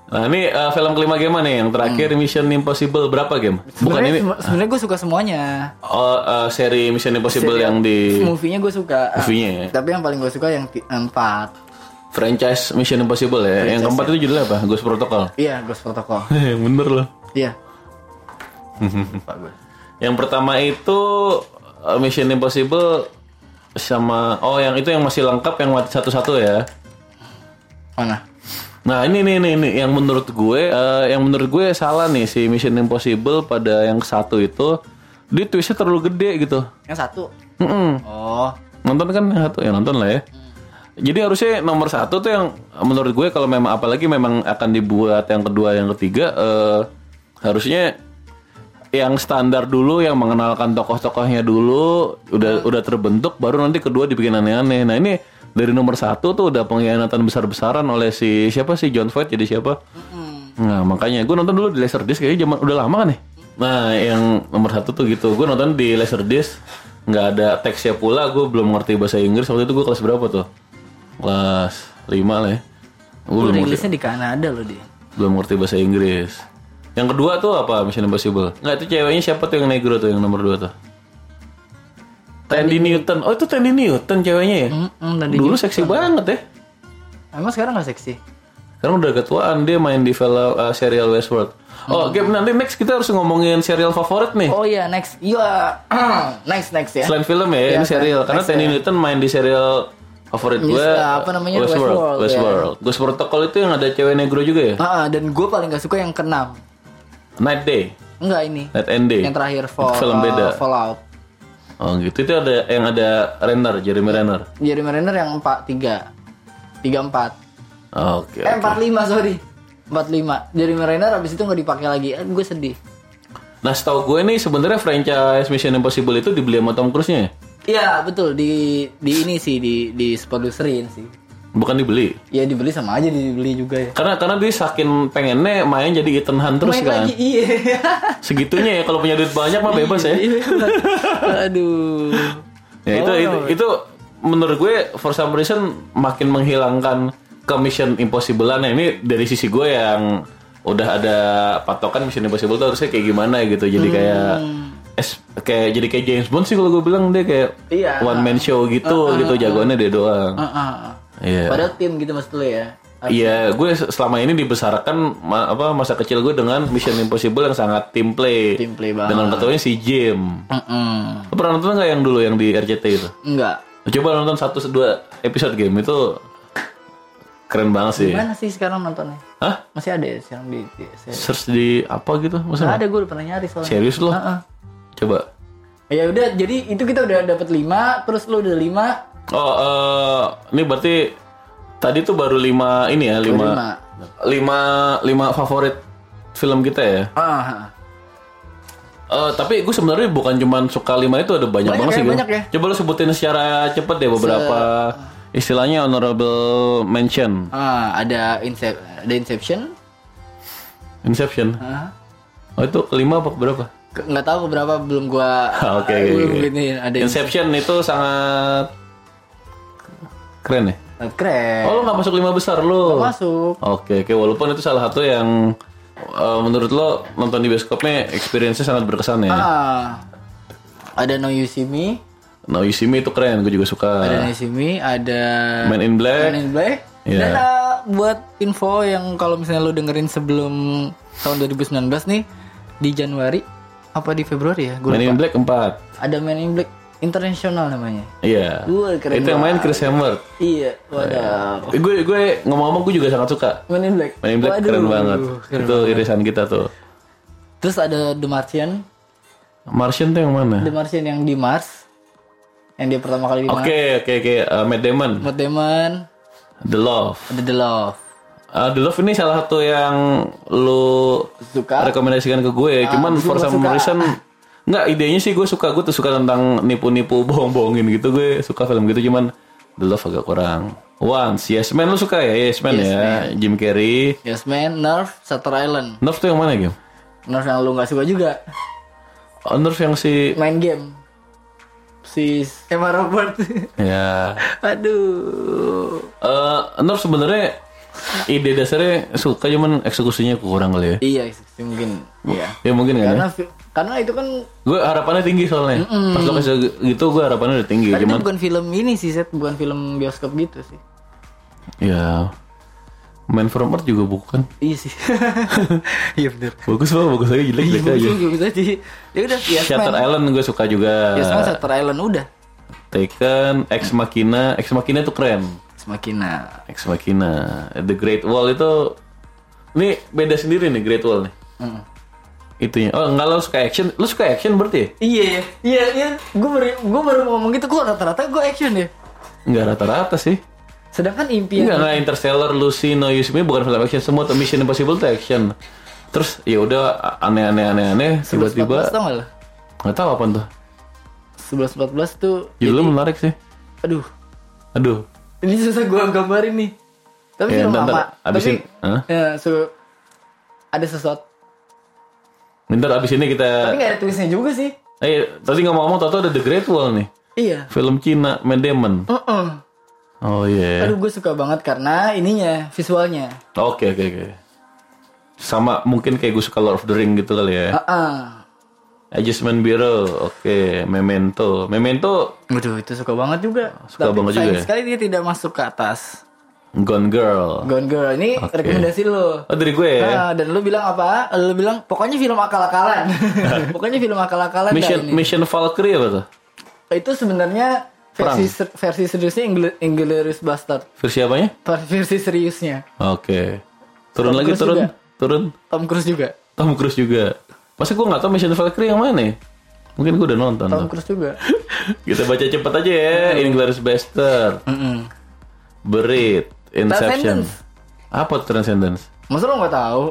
Nah ini eh, film kelima game nih yang terakhir Mission Impossible berapa game? Bukan ini
sebenarnya gue suka semuanya.
oh, eh, seri Mission Impossible yang di *laughs*
Movie-nya gue suka.
movie-nya ya.
Tapi yang paling gue suka yang empat.
Franchise Mission Impossible ya. yang keempat itu judulnya apa? Ghost Protocol.
Iya, Ghost Protocol. *laughs*
Bener loh.
Iya. *laughs*
Yang pertama itu eh, Mission Impossible sama oh yang itu yang masih lengkap yang mati satu-satu ya.
Mana?
Nah ini nih ini, ini yang menurut gue eh, yang menurut gue salah nih si Mission Impossible pada yang satu itu dia twistnya terlalu gede gitu.
Yang satu.
Mm-mm.
Oh.
Nonton kan yang satu ya nonton lah ya. Jadi harusnya nomor satu tuh yang menurut gue kalau memang apalagi memang akan dibuat yang kedua yang ketiga eh, harusnya yang standar dulu yang mengenalkan tokoh-tokohnya dulu udah udah terbentuk baru nanti kedua dibikin aneh-aneh. Nah ini dari nomor satu tuh udah pengkhianatan besar-besaran oleh si siapa sih John Voight jadi siapa? Nah makanya gue nonton dulu di Laserdisc kayaknya zaman udah lama kan nih. Nah yang nomor satu tuh gitu gue nonton di Laserdisc nggak ada teksnya pula gue belum ngerti bahasa Inggris waktu itu gue kelas berapa tuh? Kelas 5 lah ya. Gue
Lu
belum ngerti,
di Kanada loh dia.
belum ngerti bahasa Inggris. Yang kedua tuh apa Mission Impossible? Nggak itu ceweknya siapa tuh yang negro tuh yang nomor dua tuh? Tandy Newton. Oh itu Tandy Newton ceweknya ya?
Hmm, tadi
Dulu seksi banget ya.
Emang sekarang gak seksi?
Sekarang udah ketuaan dia main di film uh, serial Westworld. Oh, Gap, nanti next kita harus ngomongin serial favorit nih.
Oh iya next, iya *clears throat* next next ya.
Selain film ya,
Iya,
ini serial.
next
Karena
ya.
Tandy Newton main di serial favorit gue.
uh, apa namanya, Westworld,
Westworld.
ya.
Westworld. Ghost Protocol itu yang ada cewek negro juga ya?
Ah, dan gue paling gak suka yang keenam.
Night Day,
Enggak ini.
Night and Day.
Yang terakhir Fall,
Itu film beda.
Fallout.
Oh gitu. Itu ada yang ada Renner, Jeremy Renner.
Jeremy Renner yang 4 3. 3 4.
Oh, Oke.
Eh 45 sorry. 45. Jeremy Renner abis itu nggak dipakai lagi. Eh, gue sedih.
Nah, setahu gue nih sebenarnya franchise Mission Impossible itu dibeli sama Tom Cruise-nya ya?
Iya betul di di ini sih di di sponsorin sih.
Bukan dibeli.
Ya dibeli sama aja dibeli juga ya.
Karena karena dia saking pengennya main jadi Ethan Hunt terus
Main
kan.
lagi iya. *laughs*
Segitunya ya kalau punya duit banyak mah bebas ya.
Iya. Aduh.
Ya itu,
Oh.
itu itu menurut gue for some reason makin menghilangkan ke Mission Impossible nah ini dari sisi gue yang udah ada patokan Mission Impossible tuh harusnya kayak gimana gitu jadi kayak es, kayak jadi kayak James Bond sih kalau gue bilang dia kayak
Iya.
one man show gitu gitu jagoannya dia doang.
Ah, ah, ah.
Iya.
Padahal tim gitu maksud lu ya.
Iya, gue selama ini dibesarkan ma- apa masa kecil gue dengan Mission Impossible yang sangat team play.
Team play banget.
Dengan ketuanya si Jim.
Mm-mm.
Lo pernah nonton nggak yang dulu yang di RCT itu?
Enggak.
Coba nonton satu dua episode game itu keren banget sih.
Gimana sih sekarang nontonnya?
Hah?
Masih ada ya sekarang di, di saya.
Search di apa gitu? Maksudnya?
ada gue udah pernah nyari soalnya.
Serius lo?
Heeh.
Coba.
Ya udah, jadi itu kita udah dapat 5, terus lu udah 5.
Oh, eh, ini berarti tadi tuh baru lima ini ya lima
lima.
lima lima favorit film kita ya.
Ah,
Eh, tapi gue sebenarnya bukan cuman suka lima itu ada banyak,
Banyak
banget
ya,
sih.
Banyak ya.
Coba lo sebutin secara cepet deh beberapa istilahnya honorable mention.
ah, ada Incep ada Inception.
Inception.
Ah.
Oh itu kelima apa berapa?
Nggak tahu berapa belum gua *laughs*
Oke, oke,
belum
oke.
ini ada
Inception itu sangat keren ya.
Keren.
Oh lo nggak masuk lima besar lo.
Masuk.
Oke oke walaupun itu salah satu yang eh, menurut lo nonton di bioskopnya experience-nya sangat berkesan ya.
Ah. Ada No You See Me,
No You See Me itu keren, gue juga suka.
ada No You See Me, ada
Man in Black.
Man in Black.
Iya.
Dan ah, buat info yang kalau misalnya lu dengerin sebelum tahun 2019 nih di Januari apa di Februari ya? Gua
Man in
lupa.
Black 4
Ada Man in Black International namanya.
Iya.
Wah, keren
Itu yang main Chris Hemsworth.
Iya, waduh.
Eh, gue gue ngomong-ngomong gue juga sangat suka.
Man in Black.
Man in Black
Waduh,
keren banget.
keren
itu irisan kita tuh.
Terus ada The Martian,
Martian tuh yang mana?
The Martian yang di Mars. Yang dia pertama kali di Mars.
Oke oke oke. Uh, Matt Damon.
Matt Damon,
The Love.
ada The Love.
Uh, The Love ini salah satu yang lu
Suka?
rekomendasikan ke gue. Cuman
gue
for some
suka.
reason Nggak, idenya sih gue suka. Gue tuh suka tentang nipu-nipu, *laughs* bohong-bohongin gitu. Gue suka film gitu. Cuman The Love agak kurang. Once, Yes Man lu suka ya? Yes Man
Yes
ya. Jim Carrey.
Yes Man, Nerve, Shutter Island.
Nerf tuh yang mana game?
Nerve yang lu nggak suka juga.
Oh, Nerf yang si...
Main game. Si Emma Robert.
Ya... *laughs*
Aduh.
Eh, Nerf sebenarnya ide dasarnya suka cuman eksekusinya kurang kali ya.
Iya, mungkin. Iya.
Ya mungkin kan ya.
Karena karena itu kan
Gue harapannya tinggi soalnya. Pas lo kasih gitu gue harapannya udah tinggi.
itu
Cuman
bukan film ini sih, set bukan film bioskop gitu sih.
ya Man from Earth juga bukan.
Iya sih. *laughs* Iya bener.
Bagus banget, bagus aja jelek
Iya
jelek aja.
bagus aja. Ya udah, Yes
Shutter
Man.
Island gue suka juga.
Yes Man, Shutter Island udah.
Taken, Ex Machina, Ex Machina itu keren.
Nah.
Ex Machina, The Great Wall itu ini beda sendiri nih Great Wall nih.
Mm.
Itunya. Oh, enggak lo suka action? Lo suka action berarti ya?
Iya ya, iya iya. Gue baru gue baru ngomong gitu, gue rata-rata gue action ya.
Enggak rata-rata sih.
Sedangkan impian
Enggak, enggak Interstellar, Lucy, No Use Me bukan film action semua, tuh Mission Impossible tuh action. Terus ya udah aneh-aneh aneh-aneh
11
tiba-tiba
14 tau gak lo?
nggak tahu apa tuh.
11 14 tuh
Judulnya menarik sih.
aduh,
Aduh.
Ini susah gue gambarin nih. Tapi
Ya,
film
ntar-
lama.
ntar abisin.
Tapi
Hah?
ya, so, ada sesuatu.
Bentar abis ini kita
Tapi gak ada tulisnya juga sih.
Eh, tadi ngomong-ngomong tau ada The Great Wall nih.
Iya.
Film Cina, Matt Damon.
Heeh.
Oh iya.
Aduh gue suka banget karena ininya visualnya.
Oke oke oke. Sama mungkin kayak gue suka Lord of the Ring gitu kali ya.
Heeh.
Adjustment Bureau, oke. Memento, Memento
Waduh itu suka banget juga.
Suka
Tapi
banget juga ya?
sekali dia tidak masuk ke atas.
Gone Girl.
Gone Girl ini rekomendasi lo.
Oh dari gue ya.
Ah, dan lu bilang apa? Lu bilang pokoknya film akal-akalan. *laughs* *laughs* pokoknya film akal-akalan
Mission
ini.
Mission Valkyrie apa tuh?
Itu sebenarnya versi ser- versi seriusnya Ingl- Inglourious Bastard.
Versi apanya?
Versi seriusnya.
Oke. Turun
Tom
lagi
Cruise
turun.
juga.
Turun.
Tom Cruise juga.
Tom Cruise juga. Masa gue gak tau Mission Valkyrie yang mana ya? Mungkin gue udah nonton.
Tom. Cruise juga. *laughs*
Kita baca cepet aja ya. Inglourious Bastard. Berit. Inception.
Transcendence.
Apa Transcendence?
Masa lo nggak tahu?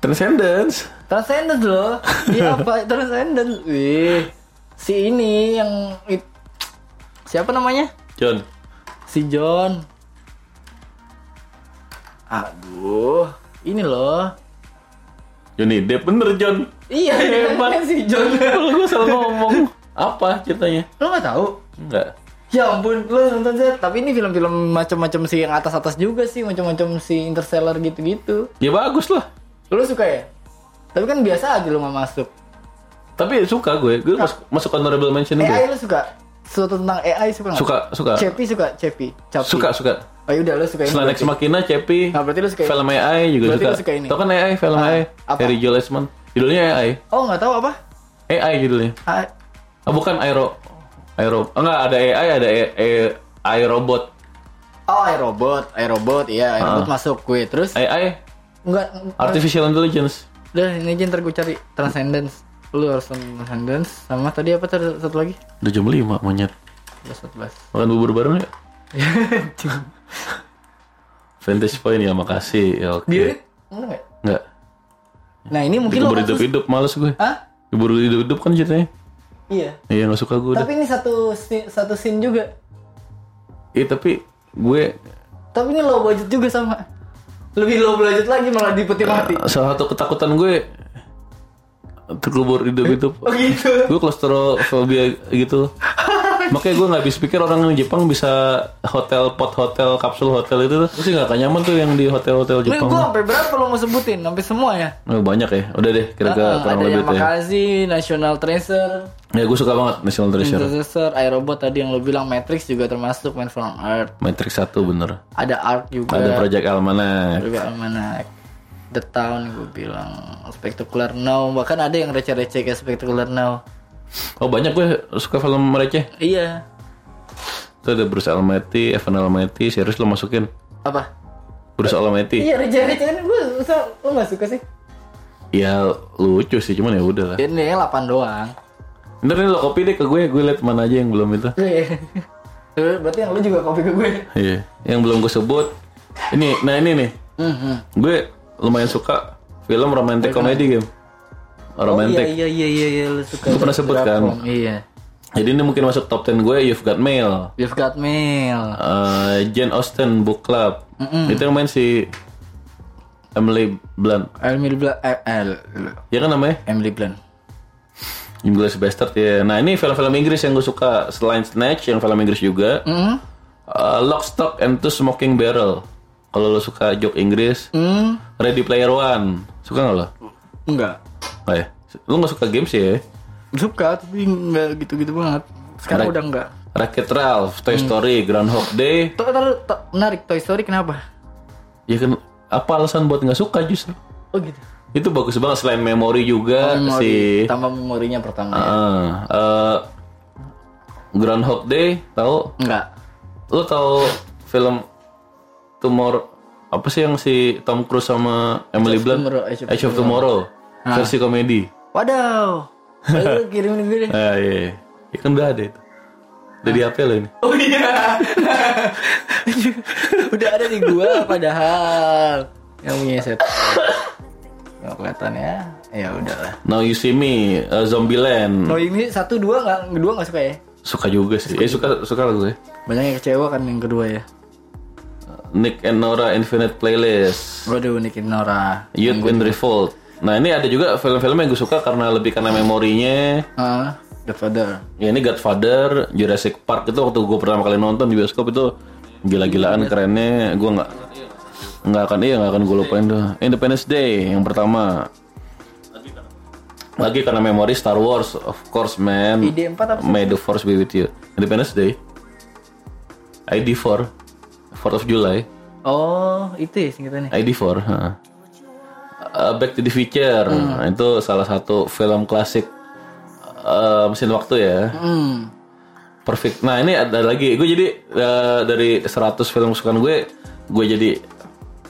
Transcendence.
Transcendence loh. *laughs* Iya apa? Transcendence. Wih. Si ini yang it- siapa namanya?
John.
Si John. Aduh, ini loh.
Johnny Depp bener John.
Iya, *laughs*
Hebat.
kan si John.
Kalau gue salah ngomong. Apa ceritanya?
Lo nggak tahu?
Enggak.
Ya ampun, lo nonton sih. Tapi ini film-film macam-macam sih yang atas-atas juga sih, macam-macam si Interstellar gitu-gitu.
Ya bagus lah.
Lo suka ya? Tapi kan biasa aja lo nggak masuk.
Tapi suka gue. Gue masuk, masuk honorable mention gue.
AI lo suka? Sesuatu tentang AI suka nggak?
Suka, suka.
Cepi suka, Cepi. Capi.
Suka, suka.
Oh yaudah lo suka ini.
Selain Ex
berarti.
Machina, Cepi,
Nah, berarti lo suka ini.
film AI juga
Berarti
suka.
lu suka ini.
Tau kan AI, film
Ah,
AI.
apa?
Harry Joel Osment. Judulnya AI.
Oh nggak tahu apa?
AI judulnya.
Ah,
Ah, bukan Aero. Aero. Enggak, ada AI, ada AI robot.
Oh, iRobot, iRobot, iya, iRobot
Ah.
masuk gue. Terus
AI,
enggak
Artificial Intelligence.
Udah, ini aja ntar gue cari Transcendence. Lu harus nonton Transcendence sama tadi apa tadi satu lagi?
Udah jam 5, monyet.
Udah 11.
Makan bubur bareng ya? *laughs* Vantage Point ya, makasih. Ya, oke.
Birit? Enggak enggak? Nah, ini mungkin lo
Hibur
khusus-
hidup-hidup, males gue.
Hah?
Hibur hidup-hidup kan ceritanya.
Iya.
Iya, gak suka gue udah.
Tapi ini satu satu scene juga.
Iya, tapi gue
Tapi ini low budget juga sama. Lebih low budget lagi malah di peti mati.
salah satu ketakutan gue terkubur hidup-hidup. *laughs*
Oh gitu.
gue claustrophobia gitu *laughs* makanya gue nggak habis pikir orang di Jepang bisa hotel pot hotel kapsul hotel itu tuh Gue sih nggak nyaman tuh yang di hotel-hotel Jepang
gue sampai berapa lo mau sebutin? Sampai semua ya?
Oh, banyak ya udah deh kira-kira
Ah,
kurang
ada
lebih
yang
tuh ya
National Treasure,
ya gue suka banget National Treasure
Treasure, iRobot tadi yang lo bilang Matrix juga termasuk Man from Earth.
Matrix 1 bener
Ada Ark juga.
ada Project Almanac
juga Almanac. The Town gue bilang Spectacular Now. Bahkan ada yang receh-receh kayak Spectacular Now.
Oh banyak gue suka film receh.
Iya.
Tuh ada Bruce Almighty Evan Almighty serius lo masukin?
Apa?
Bruce Almighty.
Iya receh-receh kan? Gue so, lo gak suka sih.
Ya lucu sih cuman ya udah lah.
Ini 8 doang.
Ntar nih lo kopi deh ke gue gue liat mana aja yang belum itu.
Iya. Eh, berarti yang lu juga kopi ke gue.
Iya, yang belum gue sebut. Ini, nah ini nih,
Mhm.
gue lumayan suka film romantic comedy game.
Oh
Romantic.
iya iya iya iya, iya lu suka
Gue pernah sebut kan.
Iya
Jadi ini mungkin masuk top 10 gue. You've Got Mail,
You've got mail
Eh, Jane Austen Book Club. Itu yang main si Emily Blunt.
Emily Blunt eh,
Ya kan namanya?
Emily Blunt
English Bastard ya. Nah ini film-film Inggris yang gue suka selain Snatch yang film Inggris juga.
hmm
Eh, Lock, Stock and Two Smoking Barrel. Kalau lo suka joke Inggris,
hmm
Ready Player One. Suka nggak lo?
enggak
Oh ya, lu gak suka games ya?
suka tapi enggak gitu-gitu banget sekarang
Ada-
udah enggak
Wreck-It Ralph, Toy Story, Groundhog Day.
Tuh, tuh, menarik Toy Story kenapa?
Ya kan, apa alasan buat nggak suka justru?
Oh gitu.
Itu bagus banget selain memori juga
Memori,
si
tambah memorinya pertama. ya.
Ah, eh, Groundhog Day, tahu?
Enggak.
Lo tahu film Tomorrow apa sih yang si Tom Cruise sama Emily
of
Blunt?
Tomorrow, Edge of
Edge of Tomorrow, versi komedi.
Waduh. Ayo kirimin gue deh. *laughs*
Ah iya, ya kan udah ada itu. Udah di HP lo ini.
Oh iya. *laughs* Udah ada di gua padahal yang punya set. Nggak kelihatan ya. Ya udahlah.
Now You See Me, uh, Zombieland.
No ini satu dua nggak kedua nggak suka ya?
Suka juga sih. Eh suka suka lah gue.
Banyak yang kecewa kan yang kedua ya.
Nick and Nora Infinite Playlist.
Waduh Nicky Nora.
Youth in Revolt. Nah ini ada juga film-film yang gue suka karena lebih karena memorinya.
Ah, Godfather.
Ya ini Godfather, Jurassic Park itu waktu gue pertama kali nonton di bioskop itu gila-gilaan kerennya. Gue nggak nggak akan iya nggak akan gue lupain tuh. Independence Day yang pertama. Lagi karena memori Star Wars, of course man.
ID4 apa sih?
May the Force be with you. Independence Day. ID4, 4th of July.
Oh, itu ya singkatannya.
ID4. ha. Uh, Back to the Future. Nah, itu salah satu film klasik uh, mesin waktu ya.
Hmm.
Perfect. Nah ini ada lagi. Gue jadi uh, dari 100 film kesukaan gue, gue jadi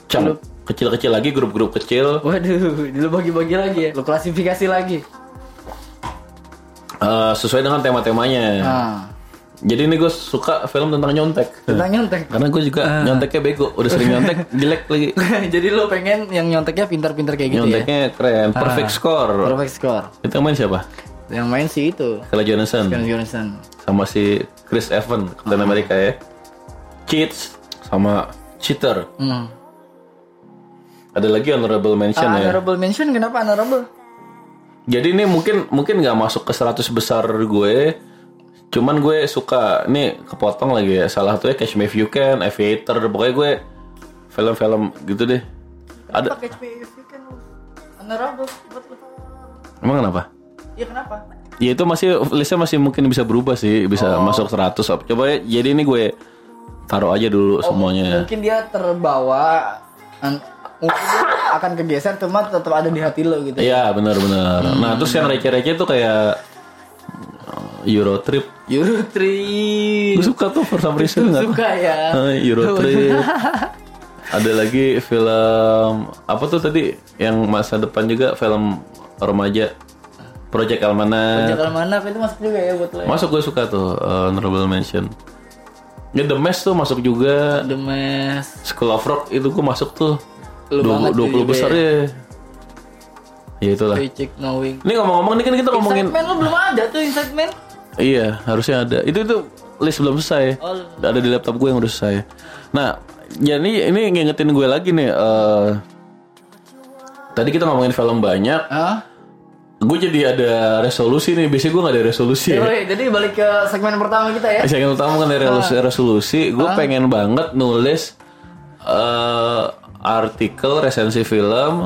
cam kecil-kecil lagi, grup-grup kecil.
Waduh, *laughs* lu bagi-bagi lagi ya. Lu klasifikasi lagi.
uh, sesuai dengan tema-temanya.
Nah,
Jadi ini gue suka film tentang nyontek.
tentang nyontek.
Karena gue juga nyonteknya bego. Udah sering nyontek, *laughs* jelek lagi. *laughs*
Jadi lu pengen yang nyonteknya pintar-pintar kayak gitu ya.
Nyonteknya keren. Perfect score.
Perfect score.
Itu yang main siapa?
Yang main sih itu.
Kala Johnson.
Scarlett Johansson.
Sama si Chris Evans, Captain America ya. Cheats sama Cheater.
Hmm.
Ada lagi honorable mention
Ah,
ya.
honorable mention kenapa honorable?
Jadi ini mungkin mungkin nggak masuk ke 100 besar gue. Cuman gue suka ini kepotong lagi ya. Salah satunya Catch Me If You Can, Aviator. Pokoknya gue film-film gitu deh. Ada
Pakai HPV kan lu. Honorable buat lu.
emang kenapa?
Iya kenapa?
Ya itu masih listnya masih mungkin bisa berubah sih, bisa masuk 100. Coba ya, jadi ini gue taruh aja dulu semuanya.
Mungkin dia terbawa mungkin dia akan kegeser cuma tetap ada di hati lo gitu.
Iya benar-benar. Nah terus yang receh-receh tuh kayak uh, Euro Trip.
Euro Trip.
Gue suka tuh for some reason nggak?
Suka ya.
Ah, Euro Trip. *laughs* Ada lagi film apa tuh tadi yang masa depan juga film remaja Project Almanac.
Jangan mana itu masuk juga ya buat lo. ya?
Masuk gue suka tuh uh, honorable mention. Ya The Mask tuh masuk juga.
The Mask.
School of Rock itu gue masuk tuh.
Lu banget
20,
tuh
20
juga
besar ya. Ya itulah.
Paycheck Knowing.
Ini ngomong-ngomong ini kan kita ngomongin
Inside Man lo belum ada tuh Inside Man.
Iya, harusnya ada. Itu itu list belum selesai.
Oh.
Ada di laptop gue yang udah selesai. Nah, ya ini ngingetin gue lagi nih. eh tadi kita ngomongin film banyak.
Hah?
Gue jadi ada resolusi nih. Biasanya gue gak ada resolusi. ya.
Jadi balik ke segmen pertama kita ya.
Saya yang utama kan dari resolusi. resolusi. Gue pengen banget nulis eh artikel resensi film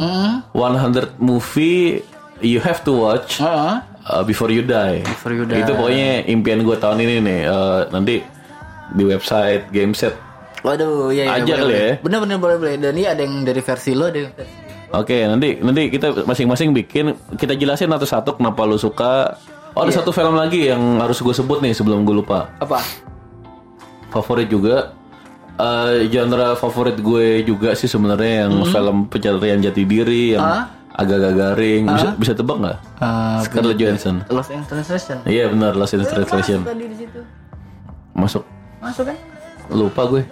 100 movie you have to watch
Heeh.
Uh, before you die.
Before you die.
Itu pokoknya impian gue tahun ini nih. Uh, nanti di website Gameset.
Waduh, iya iya.
Aja
boleh,
kali
boleh.
ya.
Bener bener boleh boleh. Dan ini ada yang dari versi lo, ada yang versi
Oke, nanti nanti kita masing-masing bikin kita jelasin satu-satu kenapa lu suka. Oh, ada satu film lagi yang harus gue sebut nih sebelum gue lupa.
apa?
Favorit juga. Eh, genre favorit gue juga sih sebenarnya yang film pencarian jati diri yang
Ah?
Agak-agak garing. Bisa bisa tebak nggak?
Uh,
Scarlett Johansson.
Lost in Translation.
Iya benar Lost in Translation.
Masuk tadi di situ.
Masuk
Masuk kan?
lupa gue.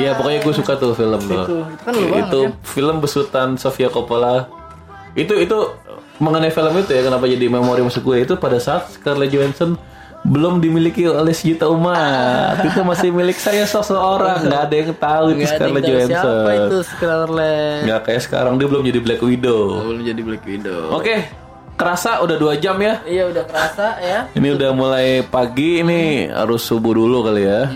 Iya pokoknya gue suka tuh film tuh.
Itu, itu kan lu banget
Itu film besutan Sofia Coppola. Itu itu mengenai film itu ya kenapa jadi memori masuk gue itu pada saat Scarlett Johansson belum dimiliki oleh sejuta umat. *laughs* itu masih milik saya seseorang. Nggak ada yang tahu itu Scarlett Johansson.
Siapa itu Scarlett?
Nggak kayak sekarang dia belum jadi Black Widow.
Belum jadi Black Widow.
Oke, kerasa udah dua jam ya.
Iya udah kerasa ya.
Ini udah mulai pagi, ini harus subuh dulu kali ya.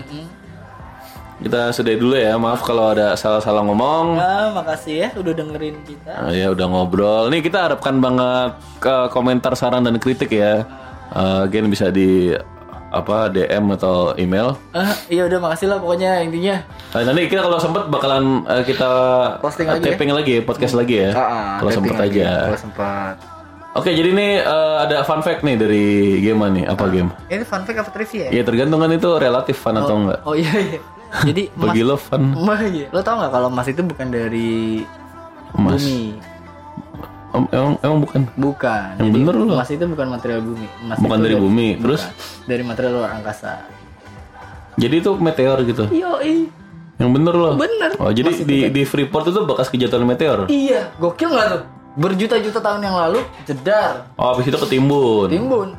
Kita sudah dulu ya, maaf kalau ada salah-salah ngomong.
Nah, makasih ya udah dengerin kita.
Nah, ya udah ngobrol. Nih kita harapkan banget ke komentar, saran dan kritik ya. Eh, Again bisa di apa DM atau email.
Ah, iya udah makasih lah pokoknya intinya.
Nah, nanti kita kalau sempet bakalan eh, kita
Posting
eh,
lagi ya?
taping lagi, podcast lagi ya. kalau sempet aja.
Kalau sempat.
Oke, jadi nih eh, ada fun fact nih dari game nih. Apa game?
Ini fun fact apa trivia ya?
Ya tergantung kan itu relatif fun atau enggak.
Oh iya iya. Jadi Mas,
Bagi lo fun. *laughs*
Mas, iya. lo tau nggak kalau emas itu bukan dari
Emas.
bumi?
Em- Emang, emang bukan?
Bukan.
Yang
Jadi,
bener lo.
Emas itu bukan material bumi. Emas
Bukan dari bumi. Terus
dari material luar angkasa.
jadi itu meteor gitu.
Yoi.
Yang bener loh.
Bener.
Oh, jadi di di Freeport itu bekas kejatuhan meteor.
Iya, gokil nggak tuh? Berjuta-juta tahun yang lalu jedar,
Oh, habis itu ketimbun.
timbun.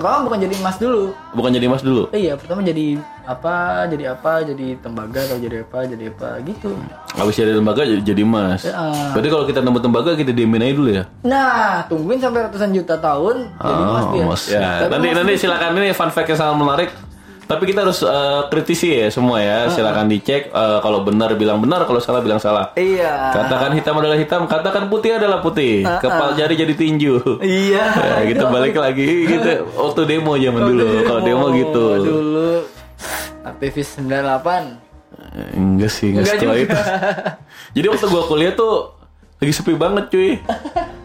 Pertama bukan jadi emas dulu.
Bukan jadi emas dulu.
Eh, iya, pertama jadi apa? Jadi apa? Jadi tembaga atau jadi apa? Jadi apa gitu.
Habis jadi tembaga jadi, jadi emas.
Ya.
Berarti kalau kita nemu tembaga kita diemin aja dulu ya.
Nah, tungguin sampai ratusan juta tahun jadi emas
Oh,
dia.
emas. Ya,
Tapi
nanti nanti silakan ini fun fact yang sangat menarik. Tapi kita harus eh, kritisi ya semua ya. Silakan dicek Eh, kalau benar bilang benar, kalau salah bilang salah.
Iya.
Katakan hitam adalah hitam, katakan putih adalah putih. Kepal jari jadi tinju.
Iya. *laughs*
Ya, gitu balik lagi gitu. Waktu demo zaman dulu. Kalau demo gitu.
Dulu aktivis 98.
Eh, Enggak sih, enggak,
Enggak
setelah
juga.
itu. Jadi waktu gua kuliah tuh lagi sepi banget cuy.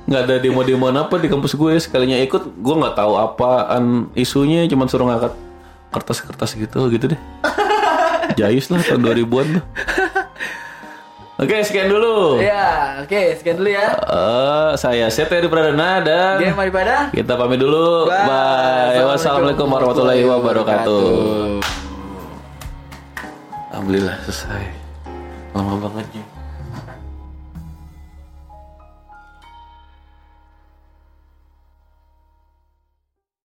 Nggak ada demo-demo apa di kampus gue. Sekalinya ikut, gua nggak tahu apaan isunya, cuman suruh ngangkat kertas-kertas gitu, gitu deh. *laughs* Jayus lah tahun 2000-an tuh. Oke, sekian dulu.
Ya, oke, sekian dulu ya.
Eh, saya Seteri Pradana dan
Dia daripada
kita pamit dulu. Bye. Wassalamualaikum warahmatullahi wabarakatuh. Alhamdulillah selesai. Lama banget ya.